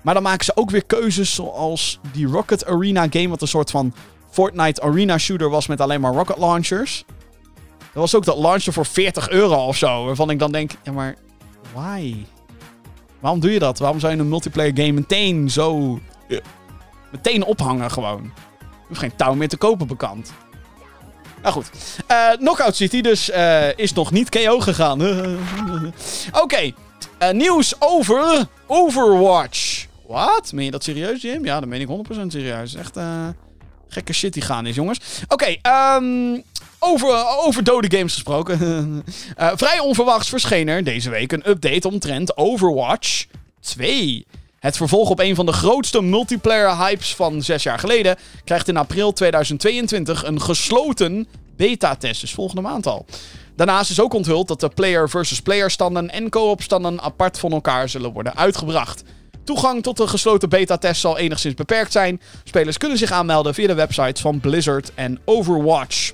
Maar dan maken ze ook weer keuzes zoals die Rocket Arena game, wat een soort van Fortnite Arena shooter was met alleen maar rocket launchers. Er was ook dat launcher voor 40 euro of zo. Waarvan ik dan denk, ja maar, why? Waarom doe je dat? Waarom zou je een multiplayer game meteen zo... meteen ophangen gewoon? Je hoeft geen touw meer te kopen bekend. Nou goed. Uh, Knockout City dus uh, is nog niet KO gegaan. Oké. Nieuws over Overwatch. Wat? Meen je dat serieus, Jim? Ja, dat meen ik 100% serieus. Echt gekke shit die gaan is, jongens. Oké, um, over, over dode games gesproken. uh, vrij onverwachts verscheen er deze week een update omtrent Overwatch 2. Het vervolg op een van de grootste multiplayer hypes van zes jaar geleden krijgt in april 2022 een gesloten beta-test, dus volgende maand al. Daarnaast is ook onthuld dat de player versus player standen en co-op standen apart van elkaar zullen worden uitgebracht. Toegang tot de gesloten beta-test zal enigszins beperkt zijn. Spelers kunnen zich aanmelden via de websites van Blizzard en Overwatch.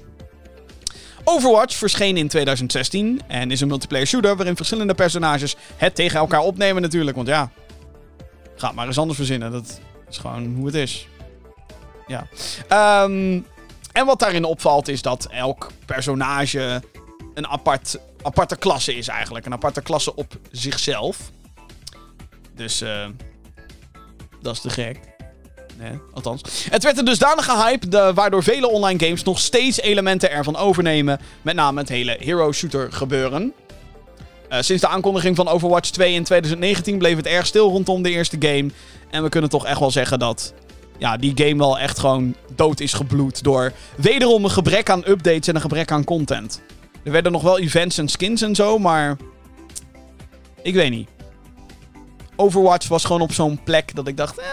Overwatch verscheen in 2016 en is een multiplayer shooter waarin verschillende personages het tegen elkaar opnemen natuurlijk. Want ja, ga maar eens anders verzinnen. Dat is gewoon hoe het is. Ja. Um, en wat daarin opvalt is dat elk personage een apart, aparte klasse is eigenlijk. Een aparte klasse op zichzelf. Dus uh, dat is te gek. Nee, althans. Het werd een dusdanige hype, de, waardoor vele online games nog steeds elementen ervan overnemen. Met name het hele hero shooter gebeuren. Uh, sinds de aankondiging van Overwatch 2 in 2019 bleef het erg stil rondom de eerste game. En we kunnen toch echt wel zeggen dat ja, die game wel echt gewoon dood is gebloed door wederom een gebrek aan updates en een gebrek aan content. Er werden nog wel events en skins en zo, maar ik weet niet. Overwatch was gewoon op zo'n plek dat ik dacht, eh,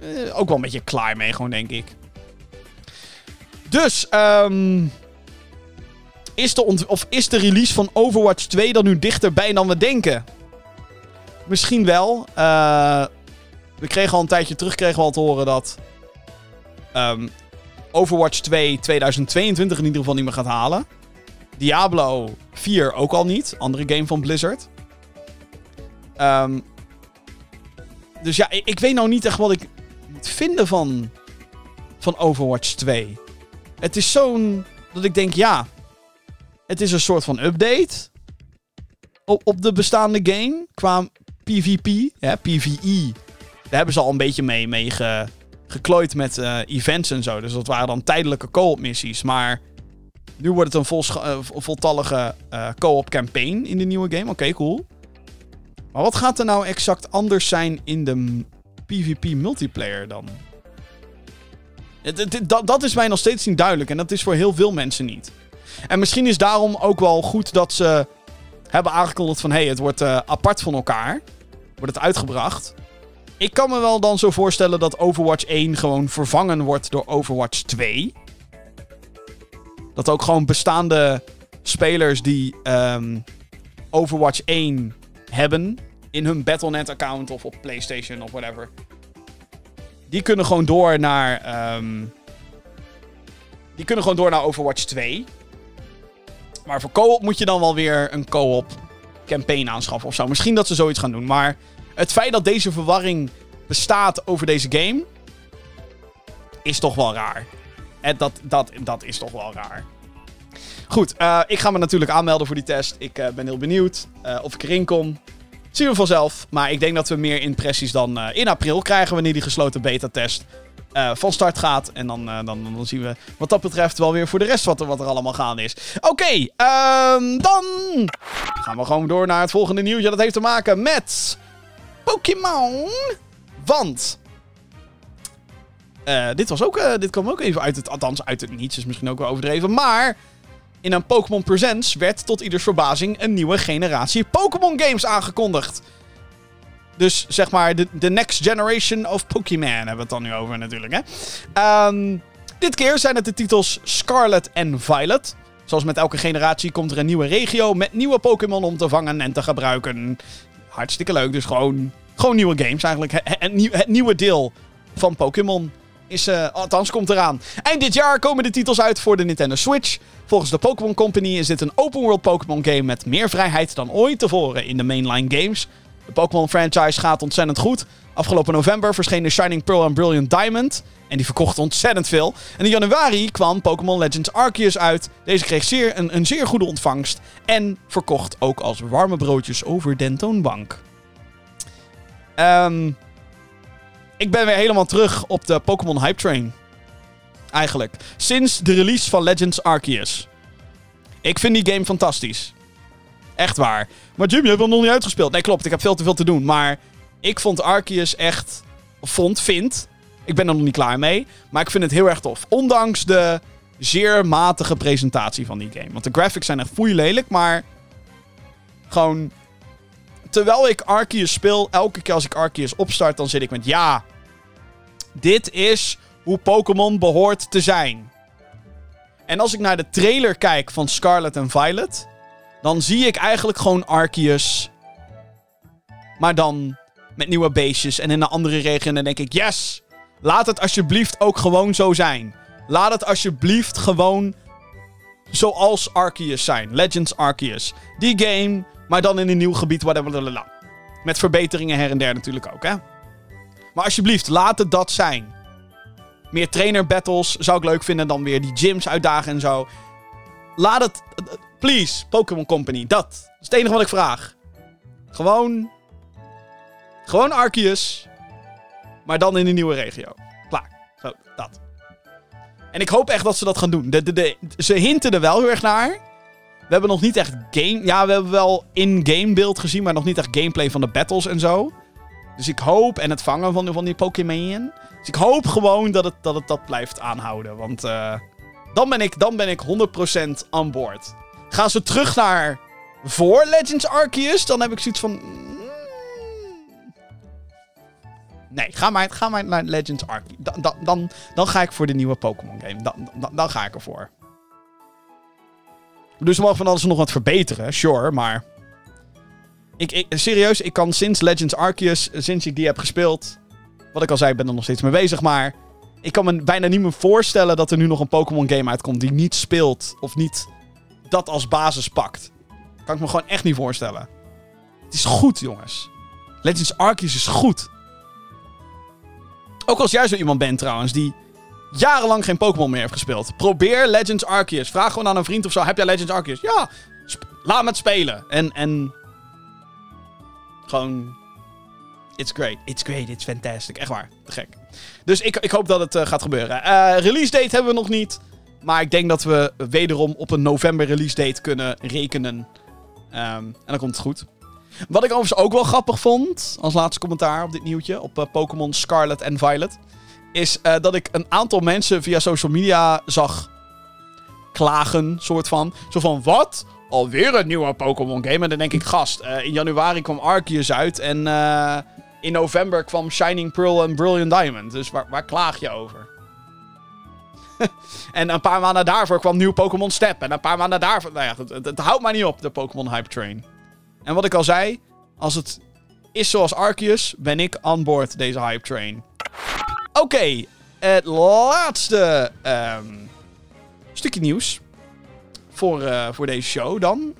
eh, ook wel een beetje klaar mee, gewoon, denk ik. Dus, um, is, de of is de release van Overwatch 2 dan nu dichterbij dan we denken? Misschien wel. Uh, we kregen al een tijdje terug kregen we al te horen dat um, Overwatch 2 2022 in ieder geval niet meer gaat halen. Diablo 4 ook al niet. Andere game van Blizzard. Um, dus ja, ik, weet nou niet echt wat ik vinden van, van Overwatch 2. Het is zo'n. dat ik denk, ja. Het is een soort van update. Op, de bestaande game. Qua PvP. Ja, PvE. Daar hebben ze al een beetje mee, mee ge, geklooid met uh, events en zo. Dus dat waren dan tijdelijke co-op missies. Maar nu wordt het een vol, uh, voltallige uh, co-op campaign in de nieuwe game. Oké, cool. Maar wat gaat er nou exact anders zijn in de PvP multiplayer dan? Dat, dat is mij nog steeds niet duidelijk. En dat is voor heel veel mensen niet. En misschien is daarom ook wel goed dat ze hebben aangekondigd van... hé, hey, het wordt uh, apart van elkaar. Wordt het uitgebracht. Ik kan me wel dan zo voorstellen dat Overwatch 1 gewoon vervangen wordt door Overwatch 2. Dat ook gewoon bestaande spelers die um, Overwatch 1 hebben in hun Battle.net-account of op PlayStation of whatever. Die kunnen gewoon door naar. Um, die kunnen gewoon door naar Overwatch 2. Maar voor co-op moet je dan wel weer een co-op campaign aanschaffen of zo. Misschien dat ze zoiets gaan doen. Maar het feit dat deze verwarring bestaat over deze game. is toch wel raar. En dat, dat, dat is toch wel raar. Goed, eh, ik ga me natuurlijk aanmelden voor die test. Ik eh, ben heel benieuwd eh, of ik erin kom. Zien we vanzelf. Maar ik denk dat we meer impressies dan in april krijgen wanneer die gesloten beta-test van start gaat. En dan, dan, dan, zien we wat dat betreft wel weer voor de rest wat er, wat er allemaal gaande is. Oké, ehm, dan gaan we gewoon door naar het volgende nieuwtje. Dat heeft te maken met Pokémon. Want dit, was ook, dit kwam ook even uit het, althans uit het niets, is misschien ook wel overdreven. Maar in een Pokémon Presents werd tot ieders verbazing een nieuwe generatie Pokémon games aangekondigd. Dus zeg maar de, de next generation of Pokémon hebben we het dan nu over natuurlijk. Hè? Ehm, dit keer zijn het de titels Scarlet en Violet. Zoals met elke generatie komt er een nieuwe regio met nieuwe Pokémon om te vangen en te gebruiken. Hartstikke leuk, dus gewoon, gewoon nieuwe games eigenlijk. Het, het nieuwe deel van Pokémon is, uh, althans, komt eraan. Eind dit jaar komen de titels uit voor de Nintendo Switch. Volgens de Pokémon Company is dit een open world Pokémon game met meer vrijheid dan ooit tevoren in de mainline games. De Pokémon franchise gaat ontzettend goed. Afgelopen november verschenen Shining Pearl en Brilliant Diamond. En die verkocht ontzettend veel. En in januari kwam Pokémon Legends Arceus uit. Deze kreeg zeer, een, zeer goede ontvangst. En verkocht ook als warme broodjes over den toonbank. Um, ik ben weer helemaal terug op de Pokémon Hype Train. Eigenlijk. Sinds de release van Legends Arceus. Ik vind die game fantastisch. Echt waar. Maar Jim, je hebt hem nog niet uitgespeeld. Nee, klopt. Ik heb veel te veel te doen. Maar ik vond Arceus echt... Vond, vind... Ik ben er nog niet klaar mee. Maar ik vind het heel erg tof. Ondanks de zeer matige presentatie van die game. Want de graphics zijn echt foei lelijk, maar... Gewoon... Terwijl ik Arceus speel, elke keer als ik Arceus opstart, dan zit ik met... Ja, dit is hoe Pokémon behoort te zijn. En als ik naar de trailer kijk van Scarlet en Violet, dan zie ik eigenlijk gewoon Arceus. Maar dan met nieuwe beestjes en in een andere regio. En dan denk ik, yes! Laat het alsjeblieft ook gewoon zo zijn. Laat het alsjeblieft gewoon zoals Arceus zijn. Legends Arceus. Die game, maar dan in een nieuw gebied. Whatever. Met verbeteringen her en der natuurlijk ook, hè? Maar alsjeblieft, laat het dat zijn. Meer trainer battles zou ik leuk vinden dan weer die gyms uitdagen en zo. Laat het. Please, Pokémon Company. Dat. Dat is het enige wat ik vraag. Gewoon. Gewoon Arceus. Maar dan in een nieuwe regio. Klaar. Zo, dat. En ik hoop echt dat ze dat gaan doen. Ze hinten er wel heel erg naar. We hebben nog niet echt game. Ja, we hebben wel in-game beeld gezien, maar nog niet echt gameplay van de battles en zo. Dus ik hoop, en het vangen van, van die Pokémon. Dus ik hoop gewoon dat het dat, dat blijft aanhouden. Want uh, dan, ben ik, dan ben ik 100% aan boord. Gaan ze terug naar voor Legends Arceus, dan heb ik zoiets van. Mm. Nee, ga maar, ga maar naar Legends Arceus. Dan, dan, dan, dan ga ik voor de nieuwe Pokémon game. Dan, dan, dan ga ik ervoor. Dus we mogen van alles nog wat verbeteren, sure, maar. Ik, ik, serieus, ik kan sinds Legends Arceus, sinds ik die heb gespeeld... Wat ik al zei, ik ben er nog steeds mee bezig, maar... Ik kan me bijna niet meer voorstellen dat er nu nog een Pokémon game uitkomt die niet speelt of niet dat als basis pakt. Kan ik me gewoon echt niet voorstellen. Het is goed, jongens. Legends Arceus is goed. Ook als jij zo iemand bent trouwens, die jarenlang geen Pokémon meer heeft gespeeld. Probeer Legends Arceus. Vraag gewoon aan een vriend of zo, heb jij Legends Arceus? Ja, laat me het spelen. En, en gewoon. It's great. It's great. It's fantastic. Echt waar. Gek. Dus ik, ik hoop dat het uh, gaat gebeuren. Uh, release date hebben we nog niet. Maar ik denk dat we wederom op een november release date kunnen rekenen. Um, en dan komt het goed. Wat ik overigens ook wel grappig vond, als laatste commentaar op dit nieuwtje, op uh, Pokémon Scarlet en Violet, is dat ik een aantal mensen via social media zag klagen, soort van. Zo van, wat? alweer een nieuwe Pokémon game. En dan denk ik, gast, uh, in januari kwam Arceus uit. En uh, in november kwam Shining Pearl en Brilliant Diamond. Dus waar, waar klaag je over? en een paar maanden daarvoor kwam nieuw Pokémon Step. En een paar maanden daarvoor... Nou ja, het, het, het houdt maar niet op, de Pokémon Hype Train. En wat ik al zei, als het is zoals Arceus, ben ik aan boord deze Hype Train. Oké, het laatste um, stukje nieuws voor, uh, voor deze show dan.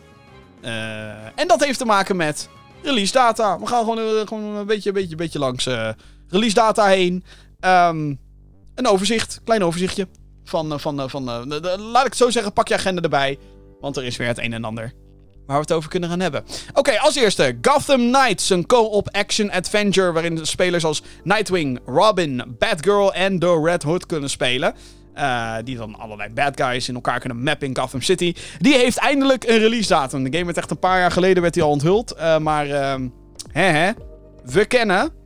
Uh, en dat heeft te maken met release data. We gaan gewoon, uh, gewoon een beetje, beetje, beetje langs release data heen. Um, een overzicht, klein overzichtje. Van, van, van, laat ik het zo zeggen, pak je agenda erbij. Want er is weer het een en ander waar we het over kunnen gaan hebben. Oké, als eerste Gotham Knights, een co-op action adventure waarin spelers als Nightwing, Robin, Batgirl en The Red Hood kunnen spelen. Uh, die dan allerlei bad guys in elkaar kunnen mappen in Gotham City. Die heeft eindelijk een release datum. De game werd echt een paar jaar geleden werd die al onthuld. Uh, maar uh, hè, hè, we kennen.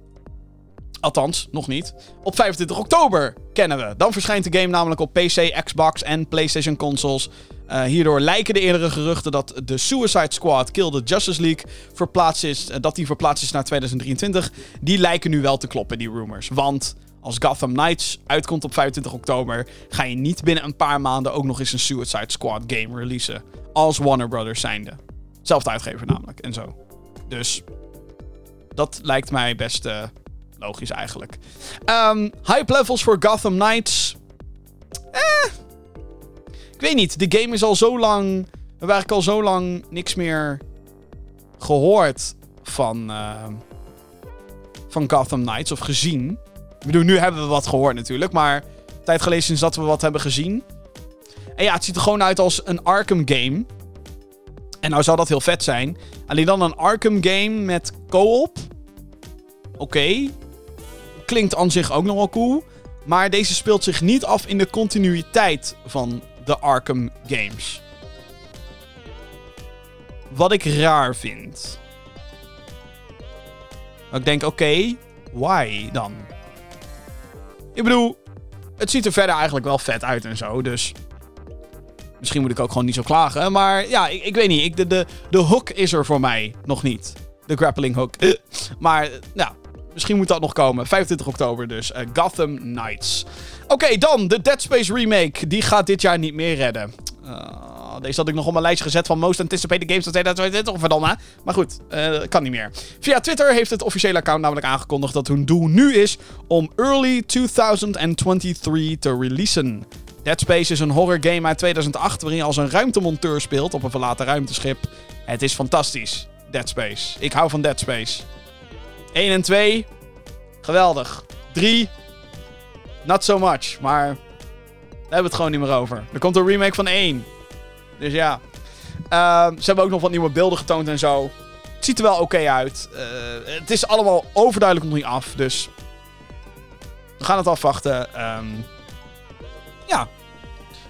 Althans, nog niet. Op 25 oktober kennen we. Dan verschijnt de game namelijk op PC, Xbox en PlayStation consoles. Uh, hierdoor lijken de eerdere geruchten dat de Suicide Squad Kill the Justice League verplaatst is, dat die verplaatst is naar 2023. Die lijken nu wel te kloppen, die rumors. Want als Gotham Knights uitkomt op 25 oktober, ga je niet binnen een paar maanden ook nog eens een Suicide Squad game releasen. Als Warner Brothers zijnde. Zelfde uitgever namelijk en zo. Dus dat lijkt mij best uh, logisch eigenlijk. Um, hype levels voor Gotham Knights. Eh. Ik weet niet. De game is al zo lang. We hebben al zo lang niks meer gehoord van. Uh, van Gotham Knights of gezien. Ik bedoel, nu hebben we wat gehoord natuurlijk, maar tijd geleden sinds dat we wat hebben gezien. En ja, het ziet er gewoon uit als een Arkham game. En nou zou dat heel vet zijn. Alleen dan een Arkham game met co-op. Oké. Klinkt aan zich ook nog wel cool. Maar deze speelt zich niet af in de continuïteit van de Arkham games. Wat ik raar vind. Ik denk, oké, why dan? Ik bedoel, het ziet er verder eigenlijk wel vet uit en zo. Dus misschien moet ik ook gewoon niet zo klagen. Maar ja, ik, ik weet niet. Ik, de, de, de hook is er voor mij nog niet. De grappling hook. maar nou, misschien moet dat nog komen. 25 oktober dus. Uh, Gotham Knights. Oké, dan de Dead Space remake. Die gaat dit jaar niet meer redden. Uh, deze had ik nog op mijn lijstje gezet van Most Anticipated Games 2022. Verdomme. Maar goed, uh, kan niet meer. Via Twitter heeft het officiële account namelijk aangekondigd dat hun doel nu is om early 2023 te releasen. Dead Space is een horror game uit 2008 waarin je als een ruimtemonteur speelt op een verlaten ruimteschip. Het is fantastisch. Dead Space. Ik hou van Dead Space. 1 en 2. Geweldig. 3. Not so much. Maar daar hebben we het gewoon niet meer over. Er komt een remake van 1. Dus ja. Uh, ze hebben ook nog wat nieuwe beelden getoond en zo. Het ziet er wel oké uit. Uh, het is allemaal overduidelijk nog niet af. Dus we gaan het afwachten. Um, ja.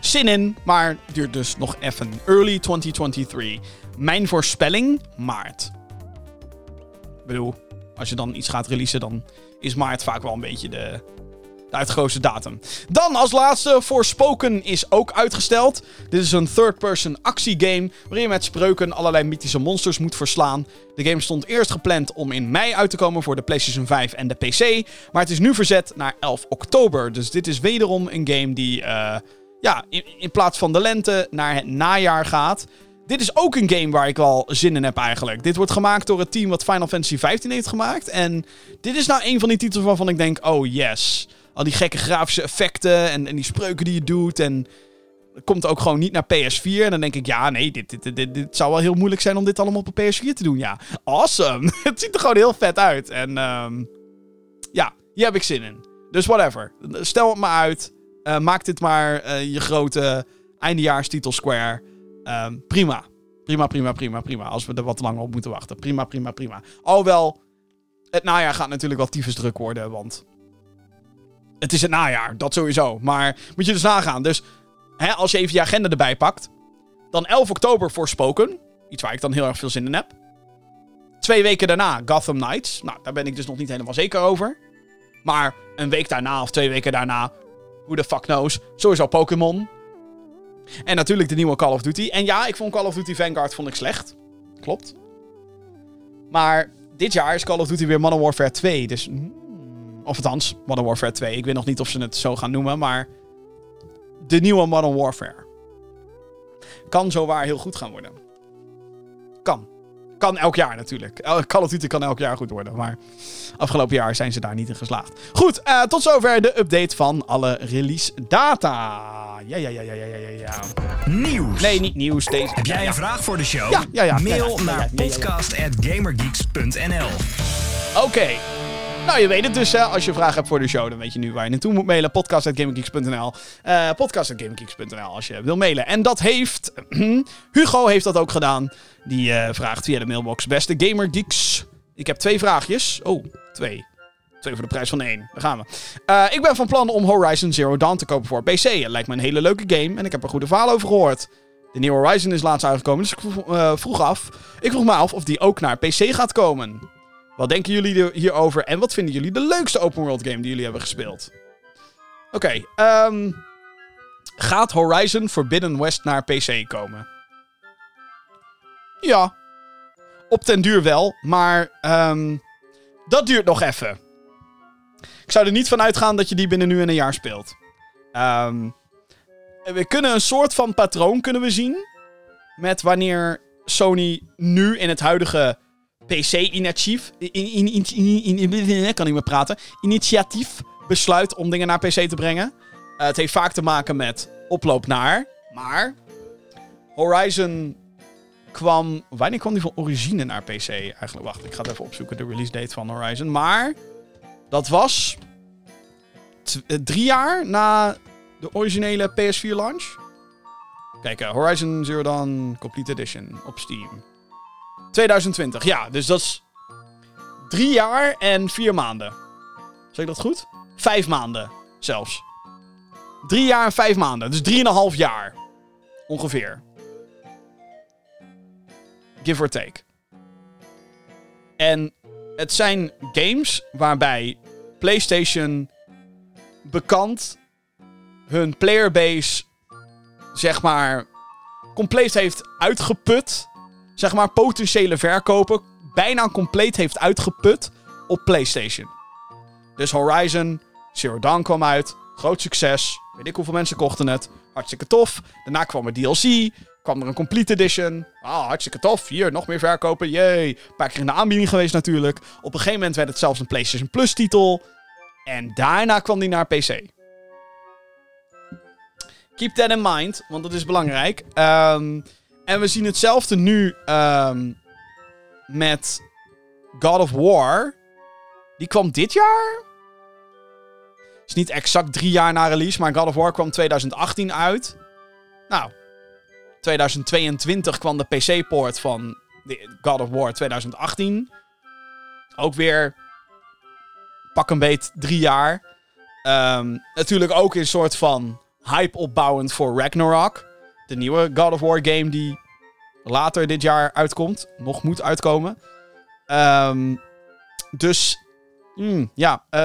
Zin in, maar duurt dus nog even. Early 2023. Mijn voorspelling, maart. Ik bedoel, als je dan iets gaat releasen, dan is maart vaak wel een beetje de, de datum. Dan als laatste, Forspoken is ook uitgesteld. Dit is een third-person actiegame waarin je met spreuken allerlei mythische monsters moet verslaan. De game stond eerst gepland om in mei uit te komen voor de PlayStation 5 en de PC, maar het is nu verzet naar 11 oktober. Dus dit is wederom een game die uh, ja, in plaats van de lente naar het najaar gaat. Dit is ook een game waar ik wel zin in heb eigenlijk. Dit wordt gemaakt door het team wat Final Fantasy 15 heeft gemaakt. En dit is nou een van die titels waarvan ik denk, oh yes al die gekke grafische effecten en, en die spreuken die je doet. En komt ook gewoon niet naar PS4. En dan denk ik, ja, nee, dit, dit, dit, dit zou wel heel moeilijk zijn om dit allemaal op een PS4 te doen. Ja, awesome. het ziet er gewoon heel vet uit. En um, ja, hier heb ik zin in. Dus whatever. Stel het maar uit. Uh, maak dit maar uh, je grote eindejaarstitel Square. Um, prima. Prima, prima, prima, prima. Als we er wat langer op moeten wachten. Prima, prima, prima. Alhoewel, het najaar gaat natuurlijk wel tyfus druk worden. Want het is het najaar, dat sowieso. Maar moet je dus nagaan. Dus hè, als je even je agenda erbij pakt. Dan 11 oktober voor Spoken. Iets waar ik dan heel erg veel zin in heb. Twee weken daarna Gotham Knights. Nou, daar ben ik dus nog niet helemaal zeker over. Maar een week daarna of twee weken daarna. Who the fuck knows. Sowieso Pokémon. En natuurlijk de nieuwe Call of Duty. En ja, ik vond Call of Duty Vanguard vond ik slecht. Klopt. Maar dit jaar is Call of Duty weer Modern Warfare 2. Dus of althans, Modern Warfare 2. Ik weet nog niet of ze het zo gaan noemen, maar... De nieuwe Modern Warfare. Kan zowaar heel goed gaan worden. Kan. Kan elk jaar natuurlijk. Call of Duty kan elk jaar goed worden. Maar afgelopen jaar zijn ze daar niet in geslaagd. Goed, uh, tot zover de update van alle release data. Ja, ja, ja, ja, ja, ja, ja. Nieuws. Nee, niet nieuws. Deze. Heb jij een vraag voor de show? Ja, ja, ja. Mail ja, ja, naar podcast.gamergeeks.nl Oké. Nou, je weet het dus. Hè. Als je vragen hebt voor de show, dan weet je nu waar je naartoe moet mailen. podcast.gaminggeeks.nl uh, Podcast.gaminggeeks.nl als je wil mailen. En dat heeft... Hugo heeft dat ook gedaan. Die uh, vraagt via de mailbox. Beste Gamer Geeks. Ik heb twee vraagjes. Oh, twee. Twee voor de prijs van één. Daar gaan we. Uh, ik ben van plan om Horizon Zero Dawn te kopen voor PC. Het lijkt me een hele leuke game en ik heb er goede verhalen over gehoord. De nieuwe Horizon is laatst uitgekomen, dus ik vroeg af. Ik vroeg me af of die ook naar PC gaat komen. Wat denken jullie hierover en wat vinden jullie de leukste open world game die jullie hebben gespeeld? Oké, ehm, gaat Horizon Forbidden West naar PC komen? Ja, op ten duur wel, maar um, dat duurt nog even. Ik zou er niet van uitgaan dat je die binnen nu en een jaar speelt. Um, we kunnen een soort van patroon kunnen we zien. Met wanneer Sony nu in het huidige PC-initiatief. In, in, in, kan niet meer praten. Initiatief besluit om dingen naar PC te brengen. Uh, het heeft vaak te maken met oploop naar. Maar Horizon kwam. Wanneer kwam die van origine naar PC eigenlijk? Wacht, ik ga het even opzoeken. De release date van Horizon. Maar dat was. Drie jaar na de originele PS4 launch. Kijk, uh, Horizon Zero Dawn Complete Edition op Steam. 2020, ja, dus dat is drie jaar en vier maanden. Zeg ik dat goed? Vijf maanden zelfs. Drie jaar en vijf maanden, dus drieënhalf jaar. Ongeveer. Give or take. En het zijn games waarbij PlayStation bekend hun playerbase, zeg maar, compleet heeft uitgeput. Zeg maar, potentiële verkopen bijna compleet heeft uitgeput op PlayStation. Dus Horizon, Zero Dawn kwam uit. Groot succes. Weet ik hoeveel mensen kochten het. Hartstikke tof. Daarna kwam er DLC. Kwam er een Complete Edition. Ah, hartstikke tof. Hier, nog meer verkopen. Yay. Een paar keer in de aanbieding geweest natuurlijk. Op een gegeven moment werd het zelfs een PlayStation Plus titel. En daarna kwam die naar PC. Keep that in mind, want dat is belangrijk. Um, en we zien hetzelfde nu um, met God of War. Die kwam dit jaar? Is niet exact drie jaar na release, maar God of War kwam 2018 uit. Nou, 2022 kwam de PC-poort van God of War 2018. Ook weer pak een beet drie jaar. Um, natuurlijk ook een soort van hype opbouwend voor Ragnarok. De nieuwe God of War game die later dit jaar uitkomt. Nog moet uitkomen. Um, dus, mm, ja. Uh,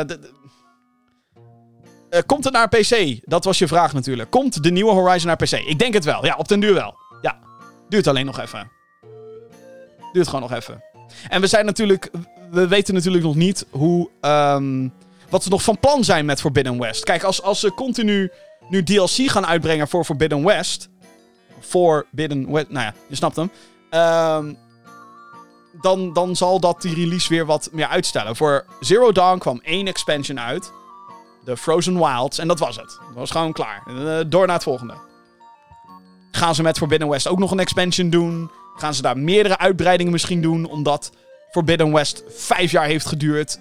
uh, komt het naar PC? Dat was je vraag natuurlijk. Komt de nieuwe Horizon naar PC? Ik denk het wel. Ja, op den duur wel. Ja. Duurt alleen nog even. Duurt gewoon nog even. En we zijn natuurlijk... We weten natuurlijk nog niet hoe... Um, wat ze nog van plan zijn met Forbidden West. Kijk, als, als ze continu nu DLC gaan uitbrengen voor Forbidden West. Forbidden West, nou ja, je snapt hem. Um, dan, dan zal dat die release weer wat meer uitstellen. Voor Zero Dawn kwam één expansion uit. De Frozen Wilds. En dat was het. Dat was gewoon klaar. Uh, door naar het volgende. Gaan ze met Forbidden West ook nog een expansion doen? Gaan ze daar meerdere uitbreidingen misschien doen? Omdat Forbidden West vijf jaar heeft geduurd.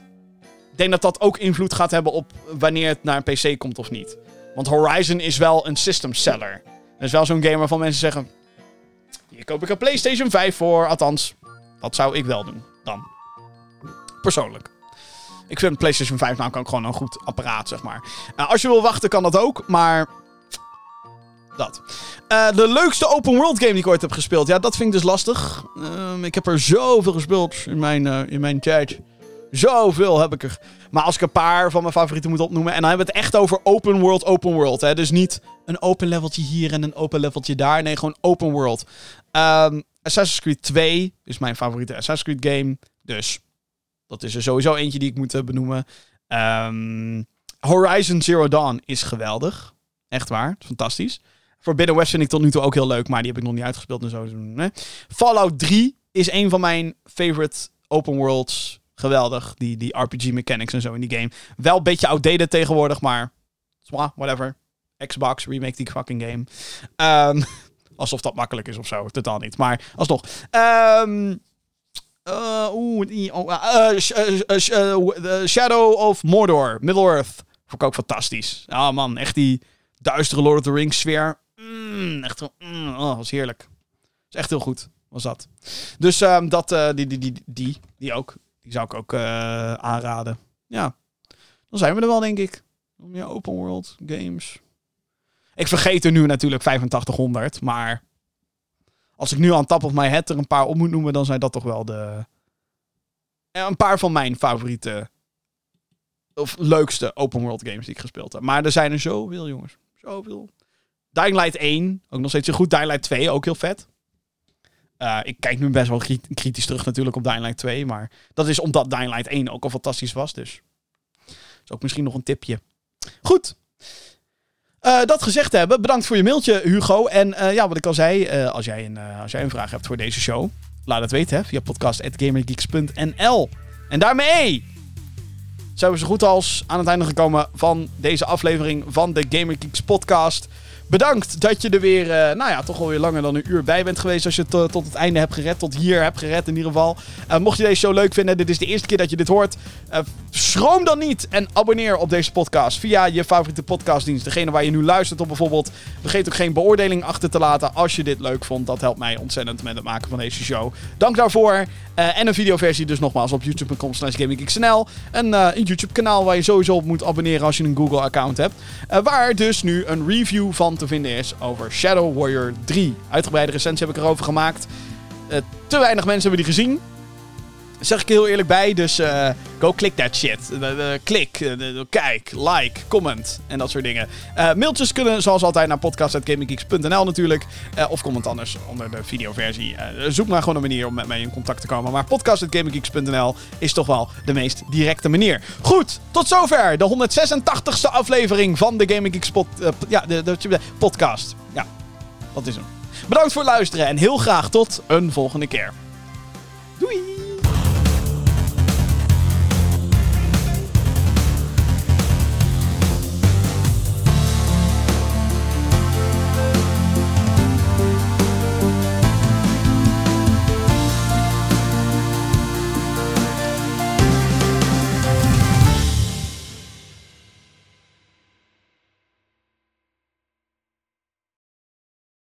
Ik denk dat dat ook invloed gaat hebben op wanneer het naar een PC komt of niet. Want Horizon is wel een system seller. Dat is wel zo'n game waarvan mensen zeggen... Hier koop ik een PlayStation 5 voor. Althans, dat zou ik wel doen. Dan. Persoonlijk. Ik vind PlayStation 5 nou ook gewoon een goed apparaat, zeg maar. Uh, als je wil wachten, kan dat ook. Maar dat. Uh, de leukste open world game die ik ooit heb gespeeld. Ja, dat vind ik dus lastig. Uh, ik heb er zoveel gespeeld in mijn, uh, in mijn tijd. Zoveel heb ik er. Maar als ik een paar van mijn favorieten moet opnoemen. En dan hebben we het echt over open world, open world. Hè? Dus niet een open leveltje hier en een open leveltje daar. Nee, gewoon open world. Um, Assassin's Creed 2 is mijn favoriete Assassin's Creed game. Dus dat is er sowieso eentje die ik moet eh, benoemen. Um, Horizon Zero Dawn is geweldig. Echt waar. Fantastisch. Forbidden West vind ik tot nu toe ook heel leuk, maar die heb ik nog niet uitgespeeld en zo. Nee. Fallout 3 is een van mijn favorite open worlds geweldig. Die, die RPG mechanics en zo in die game. Wel een beetje outdated tegenwoordig, maar whatever. Xbox, remake die fucking game. Um, alsof dat makkelijk is of zo. Totaal niet. Maar alsnog. Um, Oeh, Shadow of Mordor, Middle-earth. Vond ik ook fantastisch. Ah man, echt die duistere Lord of the Rings sfeer. Mm, echt, mm, oh, was heerlijk. Is echt heel goed, was dat. Dus ehm, dat, eh, die, die, die, die, die ook. Die zou ik ook eh, aanraden. Ja, dan zijn we er wel, denk ik. Ja, open world games. Ik vergeet er nu natuurlijk 8500, maar als ik nu aan top of my head er een paar op moet noemen, dan zijn dat toch wel de... eh, Een paar van mijn favoriete of leukste open world games die ik gespeeld heb. Maar er zijn er zoveel, jongens. Zoveel. Dying Light 1, ook nog steeds heel goed. Dying Light 2, ook heel vet. Eh, ik kijk nu best wel kri- kritisch terug natuurlijk op Dying Light 2, maar dat is omdat Dying Light 1 ook al fantastisch was, dus... is ook misschien nog een tipje. Goed. Eh, dat gezegd hebben, bedankt voor je mailtje, Hugo. En eh, ja, wat ik al zei, als, jij een, als jij een vraag hebt voor deze show, laat het weten hè, via podcast.gamergeeks.nl. En daarmee zijn we zo goed als aan het einde gekomen van deze aflevering van de Gamer Geeks podcast. Bedankt dat je er weer, eh, nou ja, toch wel weer langer dan een uur bij bent geweest. Als je het tot het einde hebt gered, tot hier hebt gered in ieder geval. Eh, mocht je deze show leuk vinden, dit is de eerste keer dat je dit hoort. eh, schroom dan niet en abonneer op deze podcast via je favoriete podcastdienst. Degene waar je nu luistert op bijvoorbeeld. Vergeet ook geen beoordeling achter te laten als je dit leuk vond. Dat helpt mij ontzettend met het maken van deze show. Dank daarvoor. En een videoversie dus nogmaals op youtube.com slash gaminggeeksnl. Een, een YouTube kanaal waar je sowieso op moet abonneren als je een Google account hebt. Waar dus nu een review van te vinden is over Shadow Warrior 3. Uitgebreide recensie heb ik erover gemaakt. Eh, te weinig mensen hebben die gezien. Zeg ik heel eerlijk bij, dus eh, go click that shit. Klik, kijk, like, comment en dat soort dingen. Eh, mailtjes kunnen zoals altijd naar podcast.gaminggeeks.nl natuurlijk. Eh, of comment anders onder de videoversie. Zoek maar gewoon een manier om met mij in contact te komen. Maar podcast.gaminggeeks.nl is toch wel de meest directe manier. Goed, tot zover de 186ste aflevering van de Gaming Geeks ja, de, de podcast. Ja, dat is hem. Bedankt voor het luisteren en heel graag tot een volgende keer. Doei!